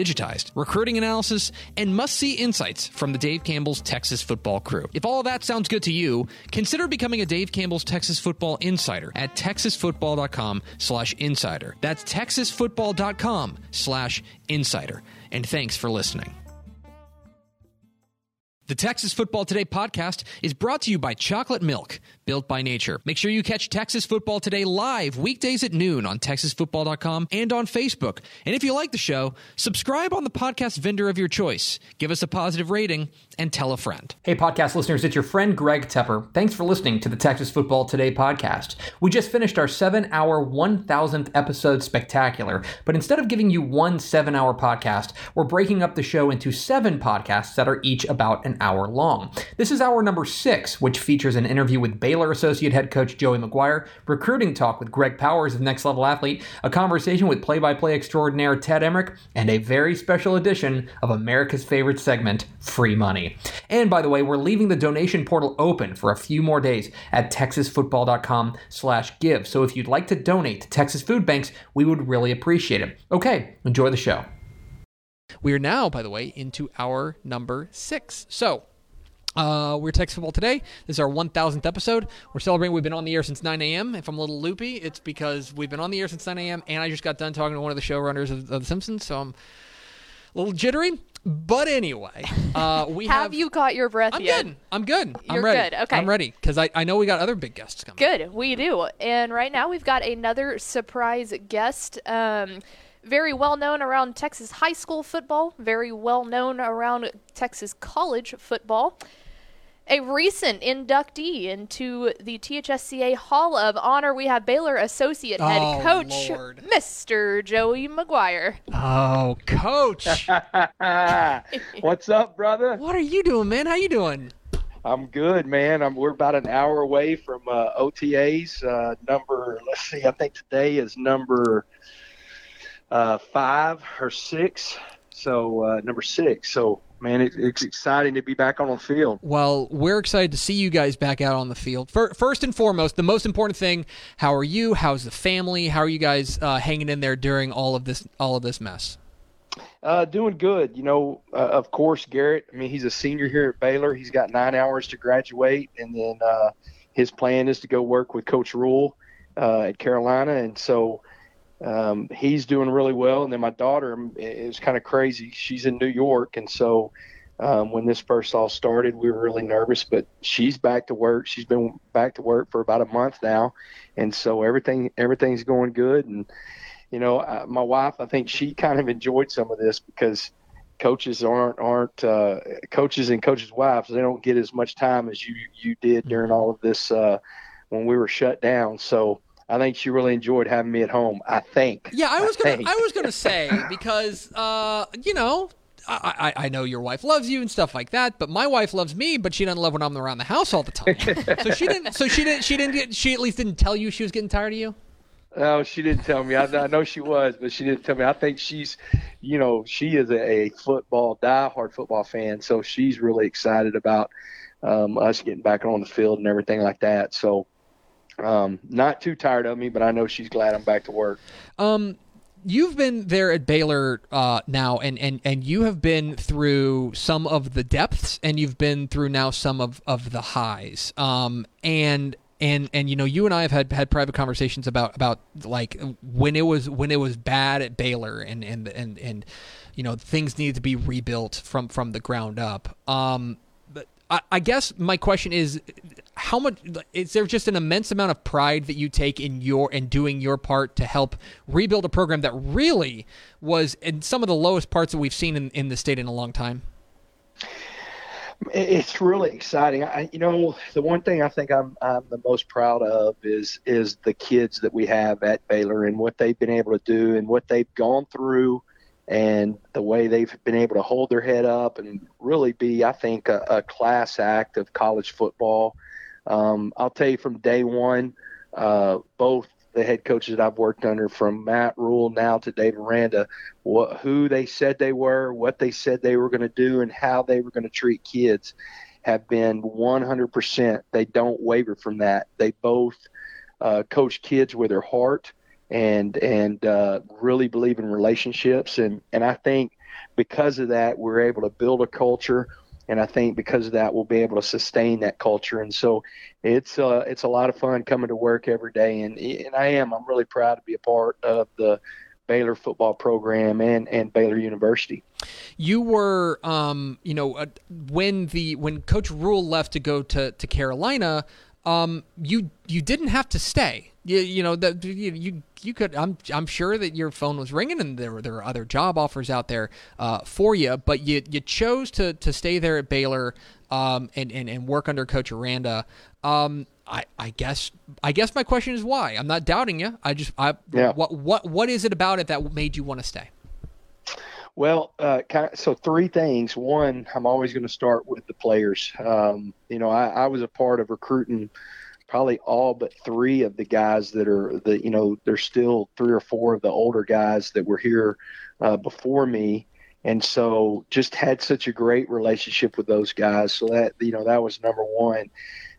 digitized, recruiting analysis, and must see insights from the Dave Campbell's Texas football crew. If all that sounds good to you, consider becoming a Dave Campbell's Texas football insider at texasfootball.com slash insider. That's texasfootball.com slash insider. And thanks for listening. The Texas Football Today podcast is brought to you by Chocolate Milk, built by nature. Make sure you catch Texas Football Today live weekdays at noon on texasfootball.com and on Facebook. And if you like the show, subscribe on the podcast vendor of your choice. Give us a positive rating and tell a friend. Hey, podcast listeners, it's your friend Greg Tepper. Thanks for listening to the Texas Football Today podcast. We just finished our seven hour, 1000th episode spectacular, but instead of giving you one seven hour podcast, we're breaking up the show into seven podcasts that are each about an hour long. This is hour number six, which features an interview with Baylor Associate Head Coach Joey McGuire, recruiting talk with Greg Powers of Next Level Athlete, a conversation with play by play extraordinaire Ted Emmerich, and a very special edition of America's favorite segment, Free Money. And by the way, we're leaving the donation portal open for a few more days at texasfootball.com slash give. So if you'd like to donate to Texas Food Banks, we would really appreciate it. Okay, enjoy the show. We are now, by the way, into our number six. So, uh, we're Texas Football today. This is our 1000th episode. We're celebrating. We've been on the air since 9 a.m. If I'm a little loopy, it's because we've been on the air since 9 a.m. and I just got done talking to one of the showrunners of, of The Simpsons, so I'm a little jittery. But anyway, uh, we have, have, you caught your breath I'm yet? good. I'm good. I'm You're ready. good. Okay. I'm ready because I, I know we got other big guests coming. Good, we do. And right now we've got another surprise guest. Um, very well known around Texas high school football, very well known around Texas college football. A recent inductee into the THSCA Hall of Honor, we have Baylor Associate Head Oh, Coach Lord. Mr. Joey McGuire. Oh, Coach, What's up, brother? what are you doing, man? How you doing? I'm good, man. I'm, we're about an hour away from uh, OTAs. Uh, number, let's see, I think today is number uh, five or six. So uh, number six. So man, it, it's exciting to be back on the field. Well, we're excited to see you guys back out on the field. First and foremost, the most important thing: how are you? How's the family? How are you guys uh, hanging in there during all of this all of this mess? Uh, doing good. You know, uh, of course, Garrett. I mean, he's a senior here at Baylor. He's got nine hours to graduate, and then uh, his plan is to go work with Coach Rhule uh, at Carolina. And so um, he's doing really well. And then my daughter is kind of crazy. She's in New York, and so um, when this first all started, we were really nervous. But she's back to work. She's been back to work for about a month now, and so everything everything's going good. And you know, my wife, I think she kind of enjoyed some of this because coaches aren't aren't uh, coaches and coaches' wives. They don't get as much time as you you did during all of this uh, when we were shut down. So I think she really enjoyed having me at home. I think. Yeah, I was gonna think. I was gonna say because uh, you know. I, I I know your wife loves you and stuff like that, but my wife loves me, but she doesn't love when I'm around the house all the time. so she didn't. So she didn't. She didn't. Get, she at least didn't tell you she was getting tired of you. No, she didn't tell me. I, I know she was, but she didn't tell me. I think she's, you know, she is a, a football, diehard football fan, so she's really excited about um, us getting back on the field and everything like that. So, um, not too tired of me, but I know she's glad I'm back to work. Um, you've been there at Baylor uh, now, and, and, and you have been through some of the depths, and you've been through now some of, of the highs. Um, and and and you know, you and I have had had private conversations about about like when it was when it was bad at Baylor, and and and and you know things needed to be rebuilt from from the ground up. Um, but I, I guess my question is, how much is there just an immense amount of pride that you take in your and doing your part to help rebuild a program that really was in some of the lowest parts that we've seen in, in the state in a long time? It's really exciting. I, you know, the one thing I think I'm I'm the most proud of is is the kids that we have at Baylor and what they've been able to do and what they've gone through and the way they've been able to hold their head up and really be, I think, a, a class act of college football. Um, I'll tell you from day one, uh, both the head coaches that I've worked under, from Matt Rhule now to Dave Aranda, what, who they said they were, what they said they were going to do, and how they were going to treat kids have been 100%. They don't waver from that. They both uh, coach kids with their heart and and uh, really believe in relationships. And and I think because of that, we're able to build a culture. And I think because of that, we'll be able to sustain that culture. And so, it's uh, it's a lot of fun coming to work every day. And and I am. I'm really proud to be a part of the Baylor football program and, and Baylor University. You were, um, you know, uh, when the when Coach Rhule left to go to to Carolina, um, you you didn't have to stay. You, you know that you, you you could. I'm I'm sure that your phone was ringing and there were there were other job offers out there uh, for you, but you you chose to to stay there at Baylor um, and, and and work under Coach Aranda. Um, I, I guess I guess my question is why. I'm not doubting you. I just I yeah. what what what is it about it that made you want to stay? Well, uh, so three things. One, I'm always going to start with the players. Um, you know, I, I, was a part of recruiting probably all but three of the guys that are the you know there's still three or four of the older guys that were here uh, before me. And so just had such a great relationship with those guys. So that you know that was number one.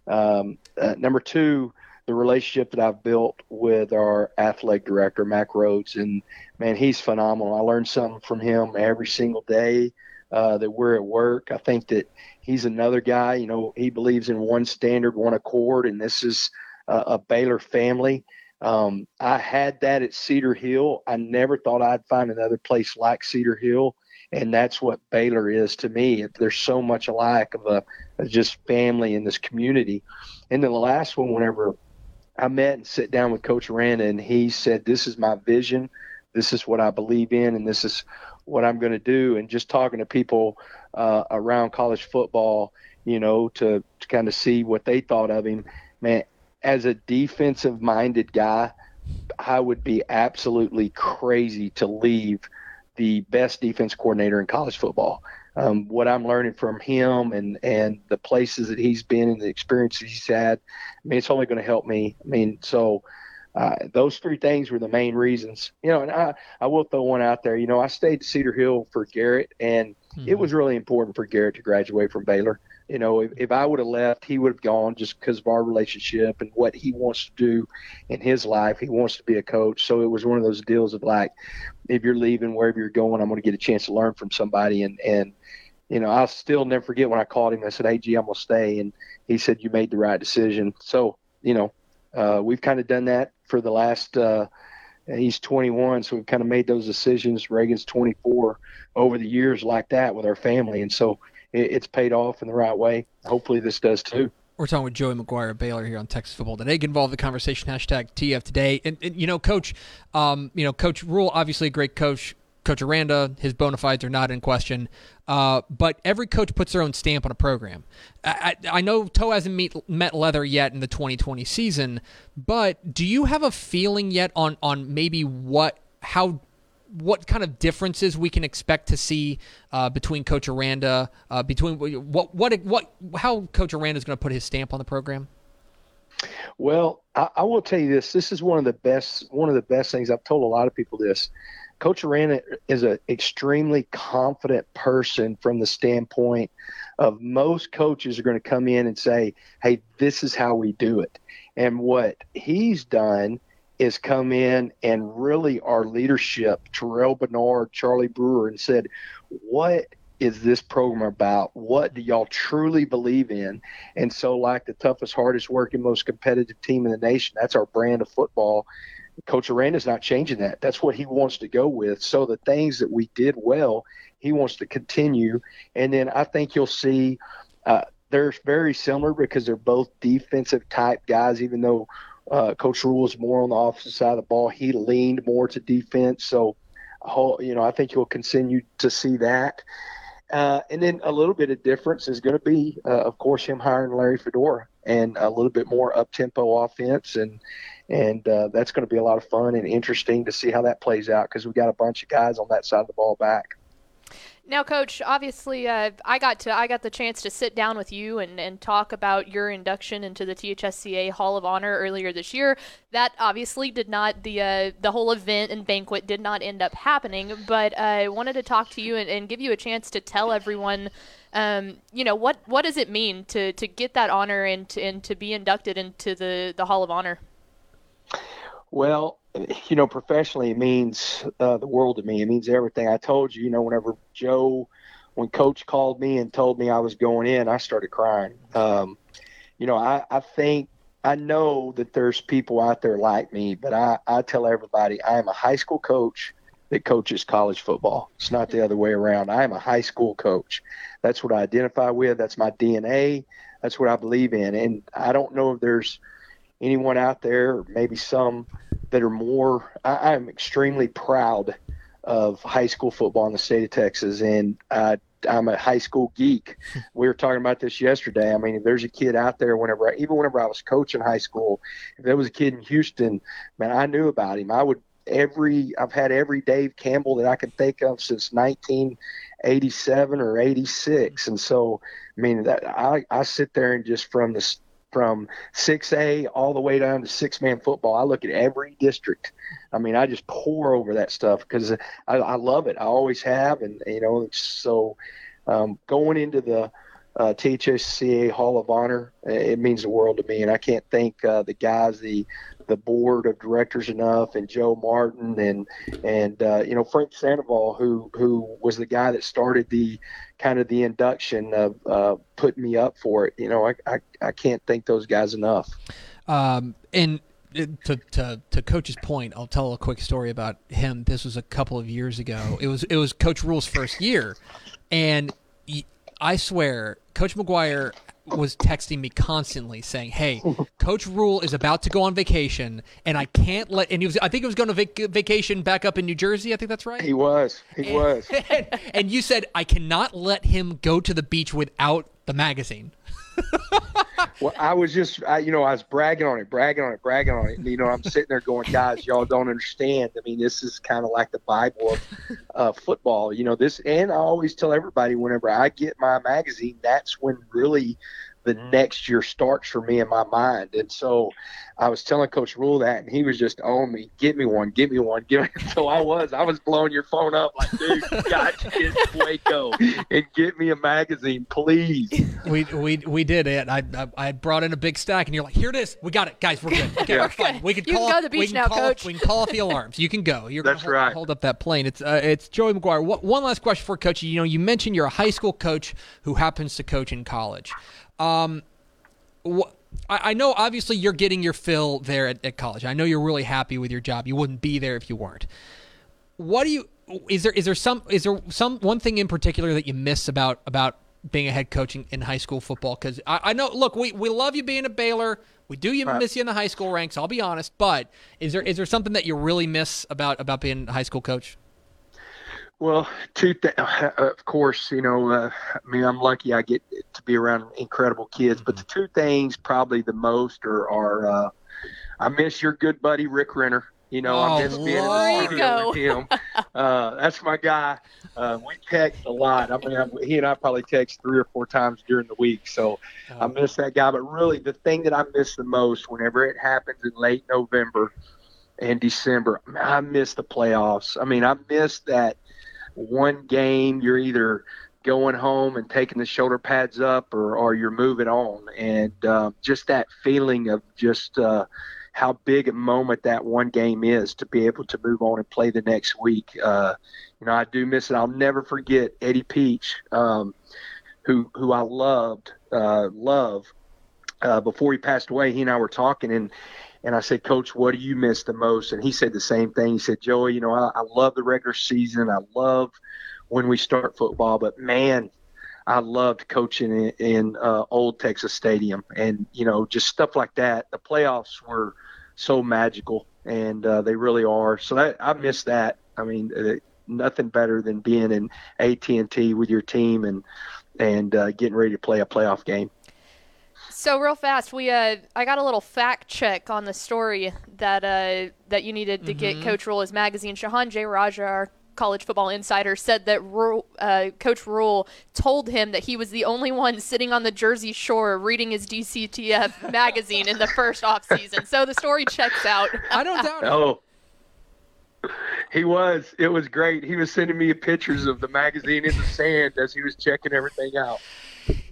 Um, uh, number two the relationship that I've built with our athletic director Mack Rhoades. And man he's phenomenal. I learned something from him every single day uh, that we're at work I think that he's another guy. You know, he believes in one standard, one accord, and this is uh, a Baylor family. Um, I had that at Cedar Hill. I never thought I'd find another place like Cedar Hill, and that's what Baylor is to me. There's so much alike of a, a just family in this community. And then the last one, whenever I met and sit down with Coach Aranda, and he said, "This is my vision. This is what I believe in, and this is what I'm going to do." And just talking to people uh, around college football, you know, to, to kind of see what they thought of him. Man, as a defensive minded guy, I would be absolutely crazy to leave the best defense coordinator in college football. Um, what I'm learning from him and, and the places that he's been and the experiences he's had, I mean, it's only going to help me. I mean, so uh, those three things were the main reasons. You know, and I, I will throw one out there. You know, I stayed at Cedar Hill for Garrett, and mm-hmm. it was really important for Garrett to graduate from Baylor. You know, if, if I would have left, he would have gone just because of our relationship and what he wants to do in his life. He wants to be a coach. So it was one of those deals of like, if you're leaving, wherever you're going, I'm going to get a chance to learn from somebody. And, and, you know, I'll still never forget when I called him. I said, Hey, G, I'm going to stay. And he said, You made the right decision. So, you know, uh, we've kind of done that for the last, uh, he's 21, so we've kind of made those decisions. Reagan's 24 over the years like that with our family. And so it, it's paid off in the right way. Hopefully this does too. We're talking with Joey McGuire Baylor here on Texas Football Today. Get involved in the conversation. Hashtag TF Today. And, and you know, Coach, um, you know, Coach Rhule, obviously a great coach. Coach Aranda, his bona fides are not in question. Uh, but every coach puts their own stamp on a program. I, I, I know Toe hasn't meet, met leather yet in the 2020 season, but do you have a feeling yet on on maybe what how what kind of differences we can expect to see uh, between Coach Aranda, uh, between what what what how Coach Aranda is going to put his stamp on the program? Well, I, I, will tell you this. This is one of the best one of the best things I've told a lot of people. This Coach Aranda is an extremely confident person from the standpoint of most coaches are going to come in and say, "Hey, this is how we do it," and what he's done is come in and really our leadership, Terrel Bernard, Charlie Brewer, and said, what is this program about? What do y'all truly believe in? And so, like the toughest, hardest working, most competitive team in the nation, that's our brand of football. Coach Aranda's not changing that. That's what he wants to go with. So the things that we did well, he wants to continue. And then I think you'll see uh, they're very similar because they're both defensive type guys, even though uh, Coach Rhule was more on the offensive side of the ball. He leaned more to defense. So, you know, I think you'll continue to see that. Uh, and then a little bit of difference is going to be, uh, of course, him hiring Larry Fedora. And a little bit more up tempo offense, and and uh, that's going to be a lot of fun and interesting to see how that plays out because we got a bunch of guys on that side of the ball back. Now, Coach, obviously, uh, I got to I got the chance to sit down with you and, and talk about your induction into the THSCA Hall of Honor earlier this year. That obviously did not the uh, the whole event and banquet did not end up happening. But I wanted to talk to you and, and give you a chance to tell everyone, um, you know, what what does it mean to, to get that honor and to, and to be inducted into the, the Hall of Honor. Well, you know, professionally, it means uh, the world to me. It means everything. I told you, you know, whenever Joe, when Coach called me and told me I was going in, I started crying. Um, you know, I, I think I know that there's people out there like me, but I, I tell everybody I am a high school coach that coaches college football. It's not the other way around. I am a high school coach. That's what I identify with. That's my DNA. That's what I believe in. And I don't know if there's anyone out there, maybe some that are more. I, am extremely proud of high school football in the state of Texas, and I, I'm a high school geek. We were talking about this yesterday. I mean, if there's a kid out there, whenever I, even whenever I was coaching high school, if there was a kid in Houston, man, I knew about him. I would every I've had every Dave Campbell that I can think of since 1987 or 86, and so I mean that I I sit there and just from the from 6A all the way down to six man football. I look at every district. I mean, I just pour over that stuff because I, I, love it. I always have. And, you know, so um, going into the uh, THSCA Hall of Honor, it means the world to me. And I can't thank uh, the guys, the the board of directors enough, and Joe Martin, and and uh, you know Frank Sandoval, who who was the guy that started the kind of the induction of uh, putting me up for it. You know, I, I, I can't thank those guys enough. Um, and to, to to coach's point, I'll tell a quick story about him. This was a couple of years ago. It was it was Coach Rhule's first year, and I swear, Coach McGuire was texting me constantly saying, "Hey, Coach Rhule is about to go on vacation, and I can't let." And he was, I think he was going to vac- vacation back up in New Jersey. I think that's right. He was. He and, was. And, and you said, "I cannot let him go to the beach without the magazine." well, I was just, I, you know, I was bragging on it, bragging on it, bragging on it. And, you know, I'm sitting there going, guys, y'all don't understand. I mean, this is kind of like the Bible of uh, football. You know, this, and I always tell everybody whenever I get my magazine, that's when really the next year starts for me in my mind. And so I was telling Coach Rhule that, and he was just on me, "Get me one, get me one, give me." So I was, I was blowing your phone up like, "Dude, you got to get Waco and get me a magazine, please." We we we did it. I, I, I brought in a big stack, and you're like, "Here it is. We got it, guys. We're good. Okay, yeah. we're fine. We can you call can go to the beach we can now, call Coach. Off, we can call off the alarms. You can go. You're That's hold, right. Hold up that plane. It's uh, it's Joey McGuire. What, one last question for Coach. You know, you mentioned you're a high school coach who happens to coach in college. Um, what I know obviously you're getting your fill there at, at, college. I know you're really happy with your job. You wouldn't be there if you weren't. What do you is there is there some is there some one thing in particular that you miss about about being a head coach in, in high school football? Because I, I, know look we, we love you being a Baylor. We do you miss you in the high school ranks. I'll be honest, but is there is there something that you really miss about about being a high school coach? Well, two th- of course, you know, uh, I mean, I'm lucky I get to be around incredible kids, but the two things probably the most are, are uh, I miss your good buddy Rick Renner. You know, oh, I miss being in the studio with him. Uh, that's my guy. Uh, we text a lot. I mean, I, he and I probably text three or four times during the week, so I miss that guy. But really, the thing that I miss the most, whenever it happens in late November and December, I miss the playoffs. I mean, I miss that one game you're either going home and taking the shoulder pads up or, or you're moving on. And uh, just that feeling of just uh, how big a moment that one game is to be able to move on and play the next week. Uh, you know i do miss it. I'll never forget eddie peach um, who who i loved uh, love uh, before he passed away he and i were talking and and I said, Coach, what do you miss the most? And he said the same thing. He said, Joey, you know, I, I love the regular season. I love when we start football, but man, I loved coaching in, in uh, Old Texas Stadium, and you know, just stuff like that. The playoffs were so magical, and uh, they really are. So that, I miss that. I mean, uh, nothing better than being in AT and T with your team and and uh, getting ready to play a playoff game. So real fast, we uh, I got a little fact check on the story that uh, that you needed to get Coach Rhule his magazine. Shehan Jeyarajah, our college football insider, said that Rhule, uh, Coach Rhule told him that he was the only one sitting on the Jersey Shore reading his DCTF magazine in the first off season. So the story checks out. I don't doubt it. Oh. He was. It was great. He was sending me pictures of the magazine in the sand as he was checking everything out.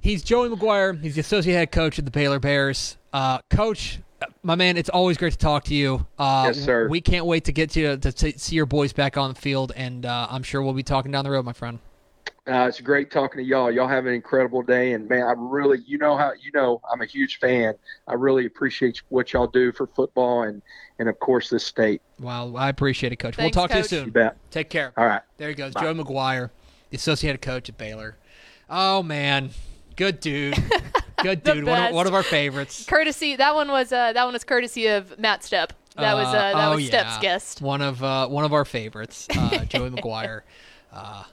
He's Joey McGuire. He's the associate head coach of the Baylor Bears. Uh, coach, my man, it's always great to talk to you. Uh, Yes, sir. We can't wait to get you to, to see your boys back on the field, and uh, I'm sure we'll be talking down the road, my friend. Uh, it's great talking to y'all. Y'all have an incredible day, and man, I really, you know how you know I'm a huge fan. I really appreciate what y'all do for football and and of course this state. Wow, I appreciate it, coach. Thanks, we'll talk Coach. to you You soon. bet. Take care. All right. There he goes, Bye. Joe McGuire, the associate head coach at Baylor. Oh man, good dude, good dude. One of, one of our favorites. Courtesy that one was uh, that one was courtesy of Matt Stepp. That was uh, that oh, was Stepp's yeah. guest. One of uh, one of our favorites, uh, Joey McGuire. Uh,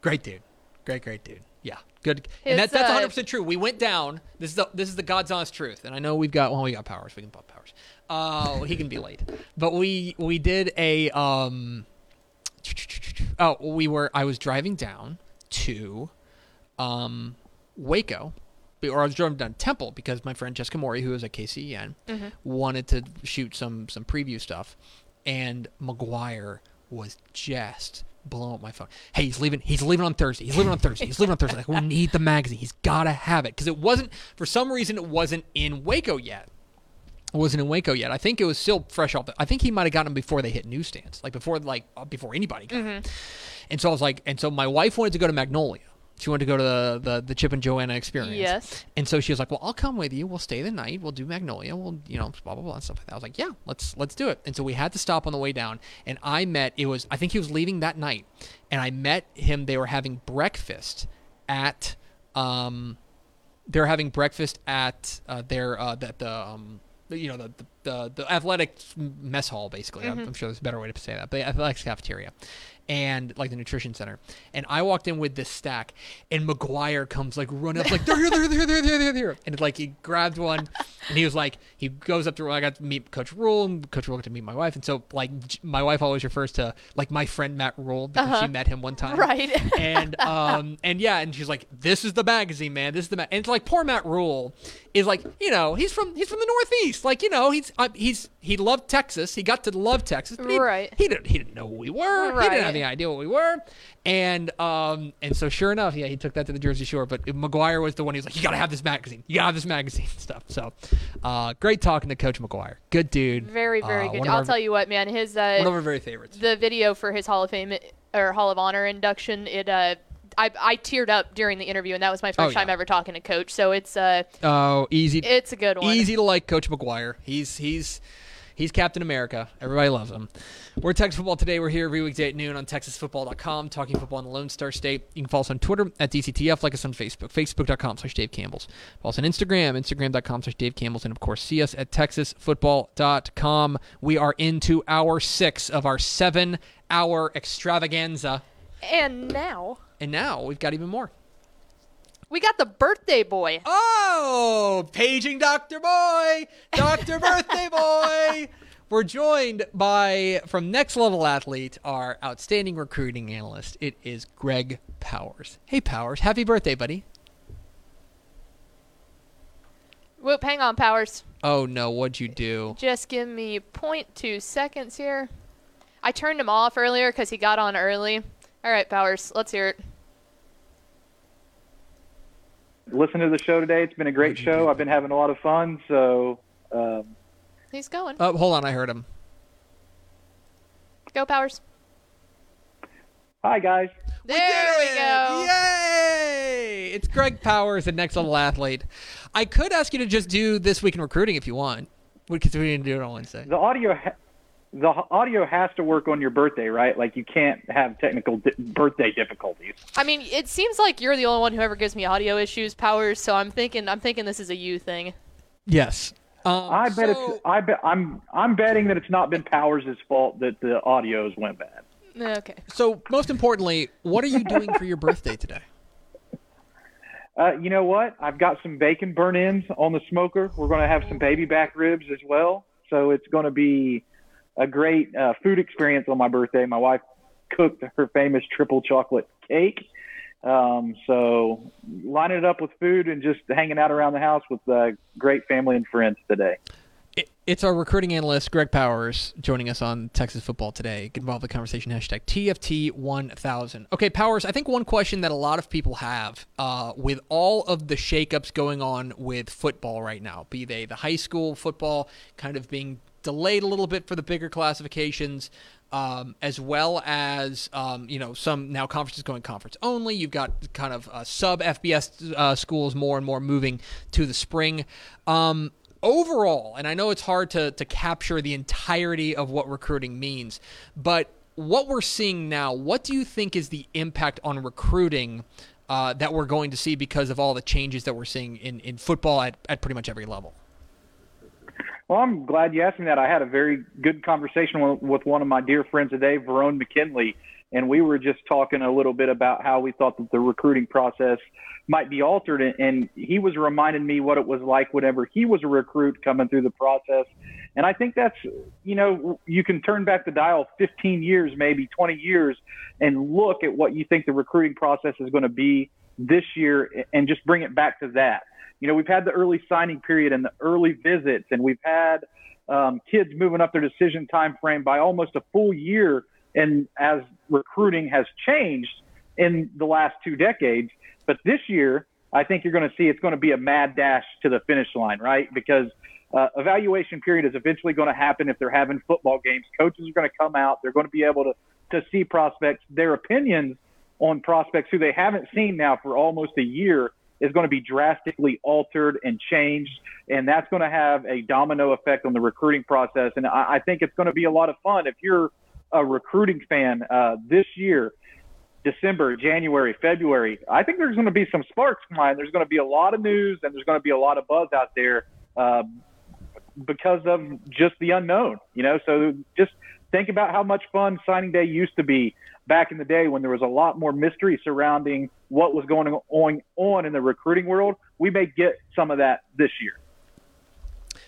great dude, great great dude. Yeah, good. and His, that, that's uh, 100 percent true. We went down. This is the this is the God's honest truth. And I know we've got well, we got powers. We can pop powers. Uh, he can be late, but we we did a um. Oh, we were. I was driving down to, um, Waco, or I was driving down Temple because my friend Jessica Mori, who is at KCEN, wanted to shoot some some preview stuff, and McGuire was just blowing up my phone. Hey, he's leaving. He's leaving on Thursday. He's leaving on Thursday. He's leaving on Thursday. Like, we need the magazine. He's got to have it because it wasn't for some reason it wasn't in Waco yet. It wasn't in Waco yet. I think it was still fresh off. The, I think he might have gotten them before they hit newsstands, like before like uh, before anybody got. them. And so I was like, and so my wife wanted to go to Magnolia. She wanted to go to the the, the Chip and Joanna experience. Yes. And so she was like, "Well, I'll come with you. We'll stay the night. We'll do Magnolia. We'll, you know, blah blah blah and stuff like that." I was like, "Yeah, let's let's do it." And so we had to stop on the way down, and I met. It was I think he was leaving that night, and I met him. They were having breakfast at, um, they're having breakfast at uh, their uh, the, the um. You know the, the the the athletic mess hall basically. I'm, I'm sure there's a better way to say that, but the athletics cafeteria, and like the nutrition center. And I walked in with this stack, and McGuire comes like running up like they're here, they're here, they're here, they're here, they're here. And like he grabbed one, and he was like he goes up to I got to meet Coach Rhule, and Coach Rhule got to meet my wife, and so like my wife always refers to like my friend Matt Rhule because she met him one time, Right. and um and yeah, and she's like, "This is the magazine, man. This is the ma-. and it's like poor Matt Rhule is like you know he's from he's from the Northeast, like you know he's uh, he's he loved Texas, he got to love Texas, but he, Right. he didn't he didn't know who we were, Right. he didn't have any idea what we were, and um and so sure enough, yeah, he took that to the Jersey Shore, but McGuire was the one who's like, you gotta have this magazine, you gotta have this magazine stuff. So, uh, great talking to Coach McGuire, good dude, Very very Uh, good. I'll our- tell you what, man. His uh, one of our very favorites. the video for his Hall of Fame or Hall of Honor induction, it uh, I, I teared up during the interview, and that was my first Oh, yeah. time ever talking to Coach. So it's uh, Oh, easy. it's a good one. Easy to like Coach McGuire. He's he's he's Captain America. Everybody loves him. We're Texas Football today. We're here every weekday at noon on TexasFootball.com, talking football in the Lone Star State. You can follow us on Twitter at DCTF, like us on Facebook, Facebook.com slash Dave Campbell's. Follow us on Instagram, Instagram.com slash Dave Campbell's, and of course, see us at TexasFootball.com. We are into hour six of our seven hour extravaganza. and now And now we've got even more. We got the birthday boy. Oh, paging Dr. Boy, Dr. Birthday Boy. We're joined by, from Next Level Athlete, our outstanding recruiting analyst. It is Greg Powers. Hey, Powers. Happy birthday, buddy. Whoop, hang on, Powers. Oh, no. What'd you do? Just give me 0.2 seconds here. I turned him off earlier because he got on early. All right, Powers, let's hear it. Listen to the show today. It's been a great show. I've been having a lot of fun. So, um, He's going. Oh, hold on. I heard him. Go, Powers. hi guys. There we go. Yay! It's Greg Powers, the Next Level Athlete. I could ask you to just do This Week in Recruiting if you want. Because we didn't do it on Wednesday. The audio, ha- the audio has to work on your birthday, right? Like you can't have technical di- birthday difficulties. I mean, it seems like you're the only one who ever gives me audio issues, Powers. So I'm thinking, I'm thinking this is a you thing. Yes. Um, I bet so- it's. I bet I'm. I'm betting that it's not been Powers' fault that the audios went bad. Okay. So, most importantly, what are you doing for your birthday today? Uh, you know what? I've got some bacon burn ins on the smoker. We're going to have some baby back ribs as well. So it's going to be a great uh, food experience on my birthday. My wife cooked her famous triple chocolate cake. Um, so lining it up with food and just hanging out around the house with uh, great family and friends today. It's our recruiting analyst, Greg Powers, joining us on Texas Football today. Get involved in the conversation. Hashtag TFT1000. Okay, Powers, I think one question that a lot of people have uh, with all of the shakeups going on with football right now, be they the high school football kind of being delayed a little bit for the bigger classifications, um, as well as um, you know some now conferences going conference only. You've got kind of uh, sub FBS uh, schools more and more moving to the spring. Um, overall, and I know it's hard to to capture the entirety of what recruiting means, but what we're seeing now, what do you think is the impact on recruiting? Uh, that we're going to see because of all the changes that we're seeing in, in football at, at pretty much every level. Well, I'm glad you asked me that. I had a very good conversation with, one of my dear friends today, Verone McKinley, and we were just talking a little bit about how we thought that the recruiting process might be altered. And he was reminding me what it was like whenever he was a recruit coming through the process. And I think that's, you know, you can turn back the dial 15 years, maybe 20 years, and look at what you think the recruiting process is going to be this year and just bring it back to that you know, we've had the early signing period and the early visits, and we've had um, kids moving up their decision time frame by almost a full year. And as recruiting has changed in the last two decades, but this year, I think you're going to see it's going to be a mad dash to the finish line, right? Because uh, evaluation period is eventually going to happen if they're having football games. Coaches are going to come out. They're going to be able to to see prospects. Their opinions on prospects who they haven't seen now for almost a year is going to be drastically altered and changed, and that's going to have a domino effect on the recruiting process. And I, I think it's going to be a lot of fun if you're a recruiting fan uh, this year. December, January, February. I think there's going to be some sparks flying. There's going to be a lot of news and there's going to be a lot of buzz out there uh, because of just the unknown. You know, so just think about how much fun signing day used to be back in the day when there was a lot more mystery surrounding what was going on on in the recruiting world. We may get some of that this year.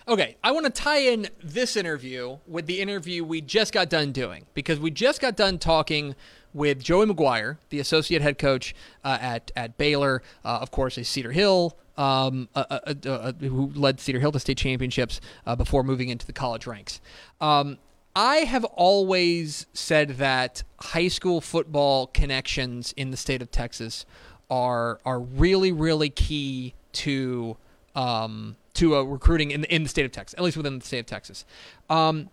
Okay, I want to tie in this interview with the interview we just got done doing because we just got done talking with Joey McGuire, the associate head coach uh, at at Baylor, uh, of course, a Cedar Hill, um, uh who led Cedar Hill to state championships uh, before moving into the college ranks. Um, I have always said that high school football connections in the state of Texas are are really really key to um, to a recruiting in in the state of Texas, at least within the state of Texas. Um,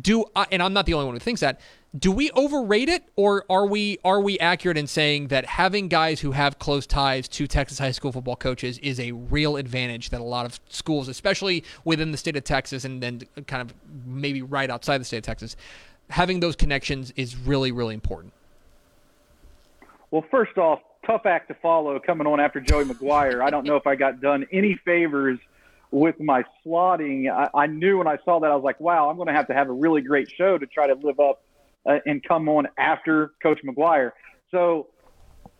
do I, and I'm not the only one who thinks that. Do we overrate it, or are we are we accurate in saying that having guys who have close ties to Texas high school football coaches is a real advantage that a lot of schools, especially within the state of Texas, and then kind of maybe right outside the state of Texas, having those connections is really really important. Well, first off, tough act to follow coming on after Joey McGuire. I don't know if I got done any favors with my slotting. I, I knew when I saw that, I was like, wow, I'm going to have to have a really great show to try to live up uh, and come on after Coach McGuire. So,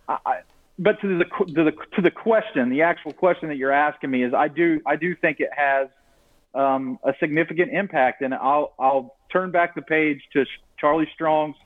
I, but to the, to the to the question, the actual question that you're asking me is, I do I do think it has um, a significant impact, and I'll I'll turn back the page to Charlie Strong's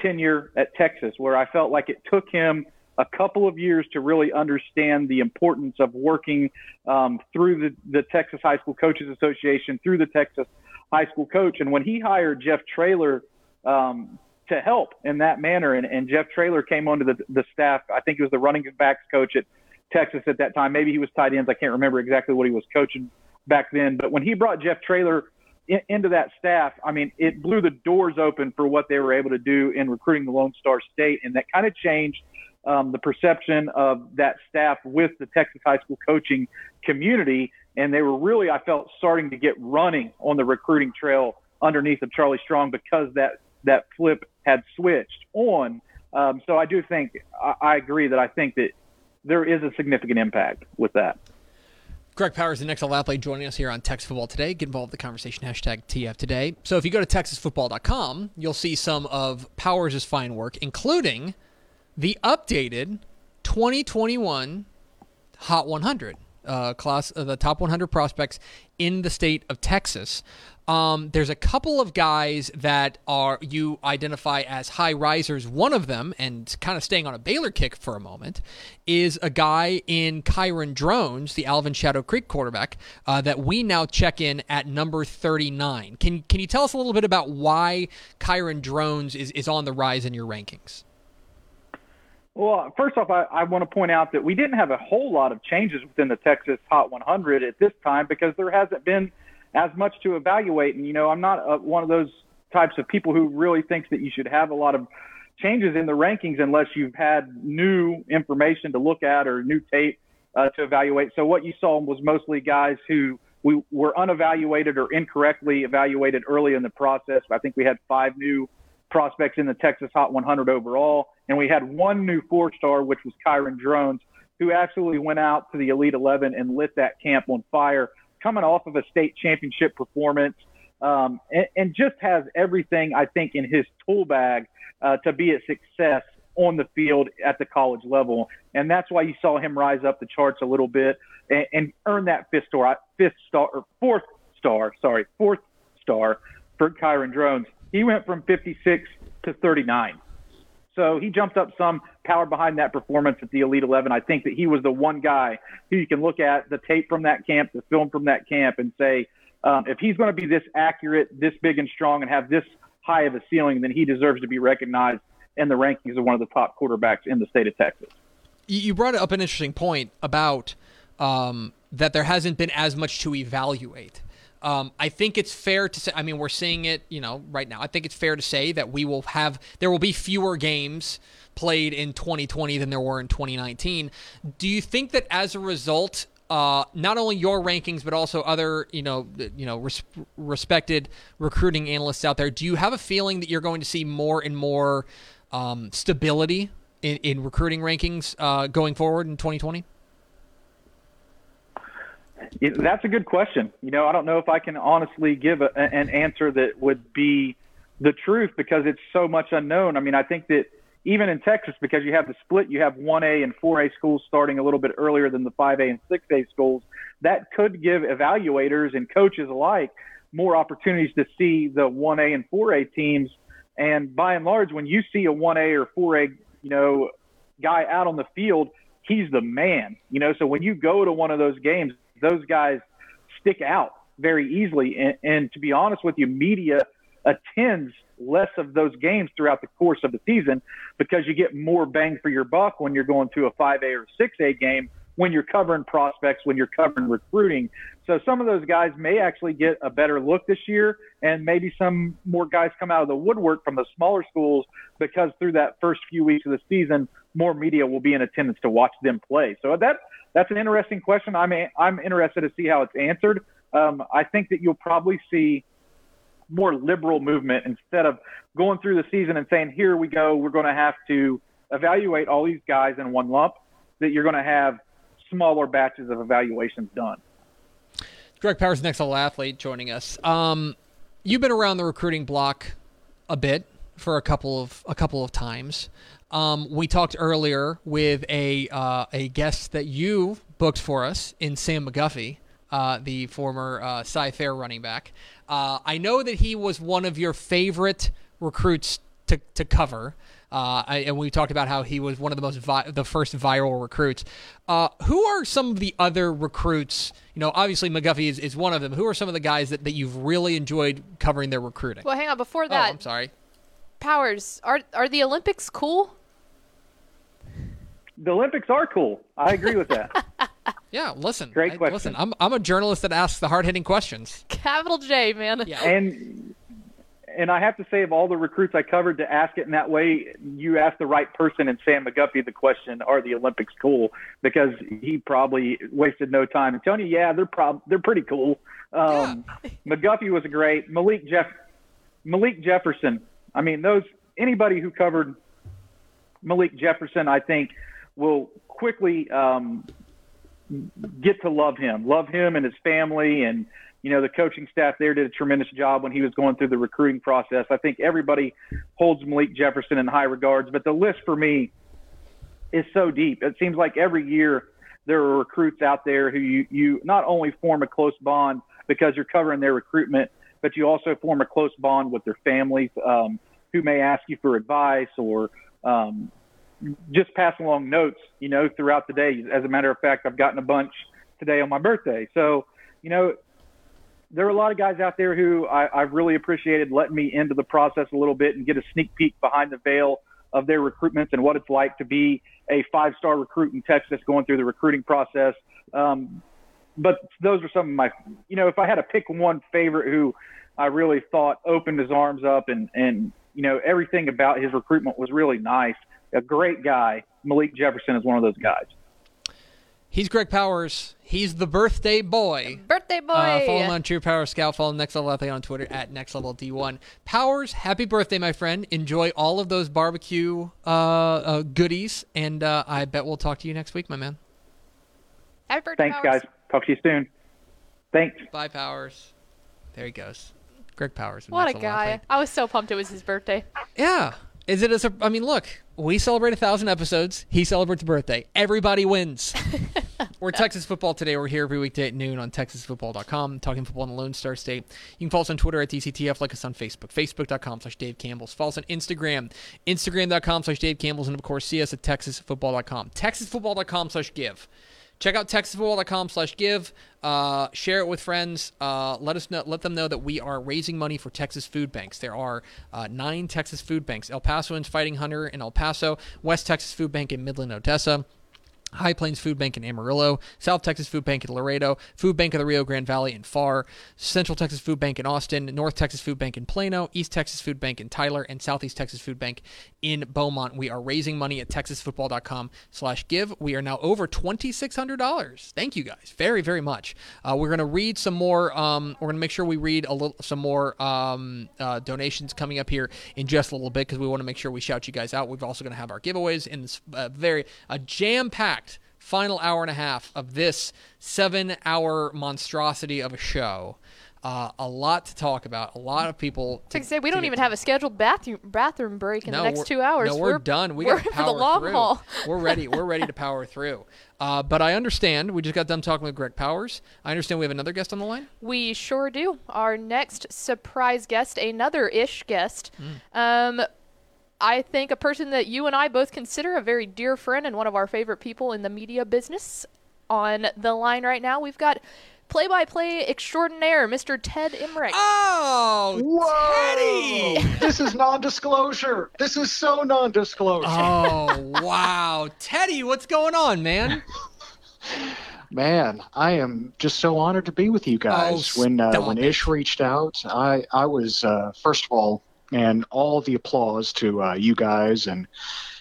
tenure at Texas, where I felt like it took him a couple of years to really understand the importance of working um, through the, the Texas High School Coaches Association, through the Texas High School Coach. And when he hired Jeff Traylor um, to help in that manner, and, and Jeff Traylor came onto the, the staff, I think he was the running backs coach at Texas at that time. Maybe he was tight ends. I can't remember exactly what he was coaching back then. But when he brought Jeff Traylor in, into that staff, I mean, it blew the doors open for what they were able to do in recruiting the Lone Star State. And that kind of changed – um, the perception of that staff with the Texas high school coaching community. And they were really, I felt, starting to get running on the recruiting trail underneath of Charlie Strong because that, that flip had switched on. Um, so I do think, I, I agree that I think that there is a significant impact with that. Greg Powers, the next athlete, joining us here on Texas Football Today. Get involved in the conversation, hashtag TF Today. So if you go to texasfootball.com, you'll see some of Powers' fine work, including the updated 2021 Hot 100 uh, class, uh, the top 100 prospects in the state of Texas. Um, there's a couple of guys that are you identify as high risers. One of them, and kind of staying on a Baylor kick for a moment, is a guy in Kyron Drones, the Alvin Shadow Creek quarterback, uh, that we now check in at number 39. Can can you tell us a little bit about why Kyron Drones is, is on the rise in your rankings? Well, first off, I, I want to point out that we didn't have a whole lot of changes within the Texas Hot 100 at this time because there hasn't been – as much to evaluate. And you know, I'm not a, one of those types of people who really thinks that you should have a lot of changes in the rankings unless you've had new information to look at or new tape uh, to evaluate. So what you saw was mostly guys who we were unevaluated or incorrectly evaluated early in the process. I think we had five new prospects in the Texas Hot 100 overall, and we had one new four-star, which was Kyron Drones, who actually went out to the Elite 11 and lit that camp on fire coming off of a state championship performance, um, and, and, just has everything I think in his tool bag uh, to be a success on the field at the college level, and that's why you saw him rise up the charts a little bit and, and earn that fifth star, fifth star, or fourth star, sorry, fourth star for Kyron Drones. He went from 56 to 39. So he jumped up some power behind that performance at the Elite 11. I think that he was the one guy who you can look at the tape from that camp, the film from that camp, and say, um, if he's going to be this accurate, this big and strong, and have this high of a ceiling, then he deserves to be recognized in the rankings of one of the top quarterbacks in the state of Texas. You brought up an interesting point about um, that there hasn't been as much to evaluate. Um, I think it's fair to say. I mean, we're seeing it, you know, right now. I think it's fair to say that we will have there will be fewer games played in 2020 than there were in 2019. Do you think that as a result, uh, not only your rankings but also other, you know, you know, res- respected recruiting analysts out there, do you have a feeling that you're going to see more and more um, stability in, in recruiting rankings uh, going forward in 2020? That's a good question. You know, I don't know if I can honestly give a, an answer that would be the truth because it's so much unknown. I mean, I think that even in Texas, because you have the split, you have 1A and 4A schools starting a little bit earlier than the 5A and 6A schools. That could give evaluators and coaches alike more opportunities to see the 1A and 4A teams. And by and large, when you see a 1A or 4A, you know, guy out on the field, he's the man. You know, so when you go to one of those games, those guys stick out very easily. And, and to be honest with you, media attends less of those games throughout the course of the season because you get more bang for your buck when you're going to a 5A or 6A game when you're covering prospects, when you're covering recruiting. So some of those guys may actually get a better look this year, and maybe some more guys come out of the woodwork from the smaller schools because through that first few weeks of the season, more media will be in attendance to watch them play. So that that's an interesting question. I'm I'm interested to see how it's answered. Um, I think that you'll probably see more liberal movement instead of going through the season and saying, "Here we go, we're going to have to evaluate all these guys in one lump." That you're going to have smaller batches of evaluations done. Greg Powers, next level athlete, joining us. Um, you've been around the recruiting block a bit for a couple of a couple of times. Um, we talked earlier with a uh, a guest that you booked for us in Sam McGuffie, uh, the former uh, Cy Fair running back. Uh, I know that he was one of your favorite recruits to, to cover. Uh, and we talked about how he was one of the most vi- the first viral recruits. Uh, who are some of the other recruits? You know, obviously McGuffie is, is one of them. Who are some of the guys that, that you've really enjoyed covering their recruiting? Well, hang on. Before that, oh, I'm sorry. Powers, are are the Olympics cool? The Olympics are cool. I agree with that. yeah, listen. Great I, question. Listen, I'm I'm a journalist that asks the hard hitting questions. Capital J, man. Yeah. And and I have to say, of all the recruits I covered, to ask it in that way, you asked the right person. And Sam McGuffie the question: Are the Olympics cool? Because he probably wasted no time in telling you, yeah, they're prob- they're pretty cool. Um, yeah. McGuffie was a great. Malik Jeff Malik Jefferson. I mean, those anybody who covered Malik Jefferson, I think will quickly um, get to love him, love him and his family. And, you know, the coaching staff there did a tremendous job when he was going through the recruiting process. I think everybody holds Malik Jefferson in high regards, but the list for me is so deep. It seems like every year there are recruits out there who you, you not only form a close bond because you're covering their recruitment, but you also form a close bond with their families um, who may ask you for advice or um, just pass along notes, you know, throughout the day. As a matter of fact, I've gotten a bunch today on my birthday. So, you know, there are a lot of guys out there who I, I've really appreciated letting me into the process a little bit and get a sneak peek behind the veil of their recruitments and what it's like to be a five-star recruit in Texas going through the recruiting process. Um, but those are some of my, you know, if I had to pick one favorite who I really thought opened his arms up and, and, you know, everything about his recruitment was really nice. A great guy. Malik Jefferson is one of those guys. He's Greg Powers. He's the birthday boy. Birthday boy. Uh, follow him on True Power Scout. Follow Next Level Athlete on Twitter at Next Level D1. Powers, happy birthday, my friend. Enjoy all of those barbecue uh, uh, goodies, and uh, I bet we'll talk to you next week, my man. Happy birthday, Thanks, Powers. guys. Talk to you soon. Thanks. Bye, Powers. There he goes. Greg Powers. What a guy. Athlete. I was so pumped it was his birthday. Yeah. Is it a? sur- I mean, look, we celebrate a thousand episodes. He celebrates a birthday. Everybody wins. We're Texas Football today. We're here every weekday at noon on TexasFootball.com, talking football in the Lone Star State. You can follow us on Twitter at DCTF, like us on Facebook, Facebook.com slash Dave Campbell's. Follow us on Instagram, Instagram.com slash Dave Campbell's, and of course, see us at TexasFootball.com. TexasFootball.com slash give. Check out TexasFootball.com slash give. Uh, share it with friends. Uh, let us know. Let them know that we are raising money for Texas food banks. There are uh, nine Texas food banks: El Pasoans Fighting Hunger in El Paso, West Texas Food Bank in Midland, Odessa. High Plains Food Bank in Amarillo, South Texas Food Bank in Laredo, Food Bank of the Rio Grande Valley in Pharr, Central Texas Food Bank in Austin, North Texas Food Bank in Plano, East Texas Food Bank in Tyler, and Southeast Texas Food Bank in Beaumont. We are raising money at texasfootball.com slash give. We are now over $2,600. Thank you guys very, very much. Uh, we're going to read some more. Um, we're going to make sure we read a little, some more um, uh, donations coming up here in just a little bit because we want to make sure we shout you guys out. We're also going to have our giveaways in this uh, very a jam-packed final hour and a half of this seven hour monstrosity of a show. Uh, a lot to talk about. A lot of people. Like I To, said, we to don't even to. have a scheduled bathroom bathroom break in No, the next two hours. No, we're, done. We we're got to in for the long through. haul. we're ready. We're ready to power through. Uh, but I understand. We just got done talking with Greg Powers. I understand we have another guest on the line. We sure do. Our next surprise guest, another ish guest. Hmm. Um, I think a person that you and I both consider a very dear friend and one of our favorite people in the media business. On the line right now, we've got play by play extraordinaire, Mr. Ted Emrich. Oh, Whoa! Teddy! this is non-disclosure. This is so non-disclosure. Oh, wow. Teddy, what's going on, man? Man, I am just so honored to be with you guys. Oh, when uh, when. Ish reached out, I I was uh, first of all, and all the applause to uh, you guys and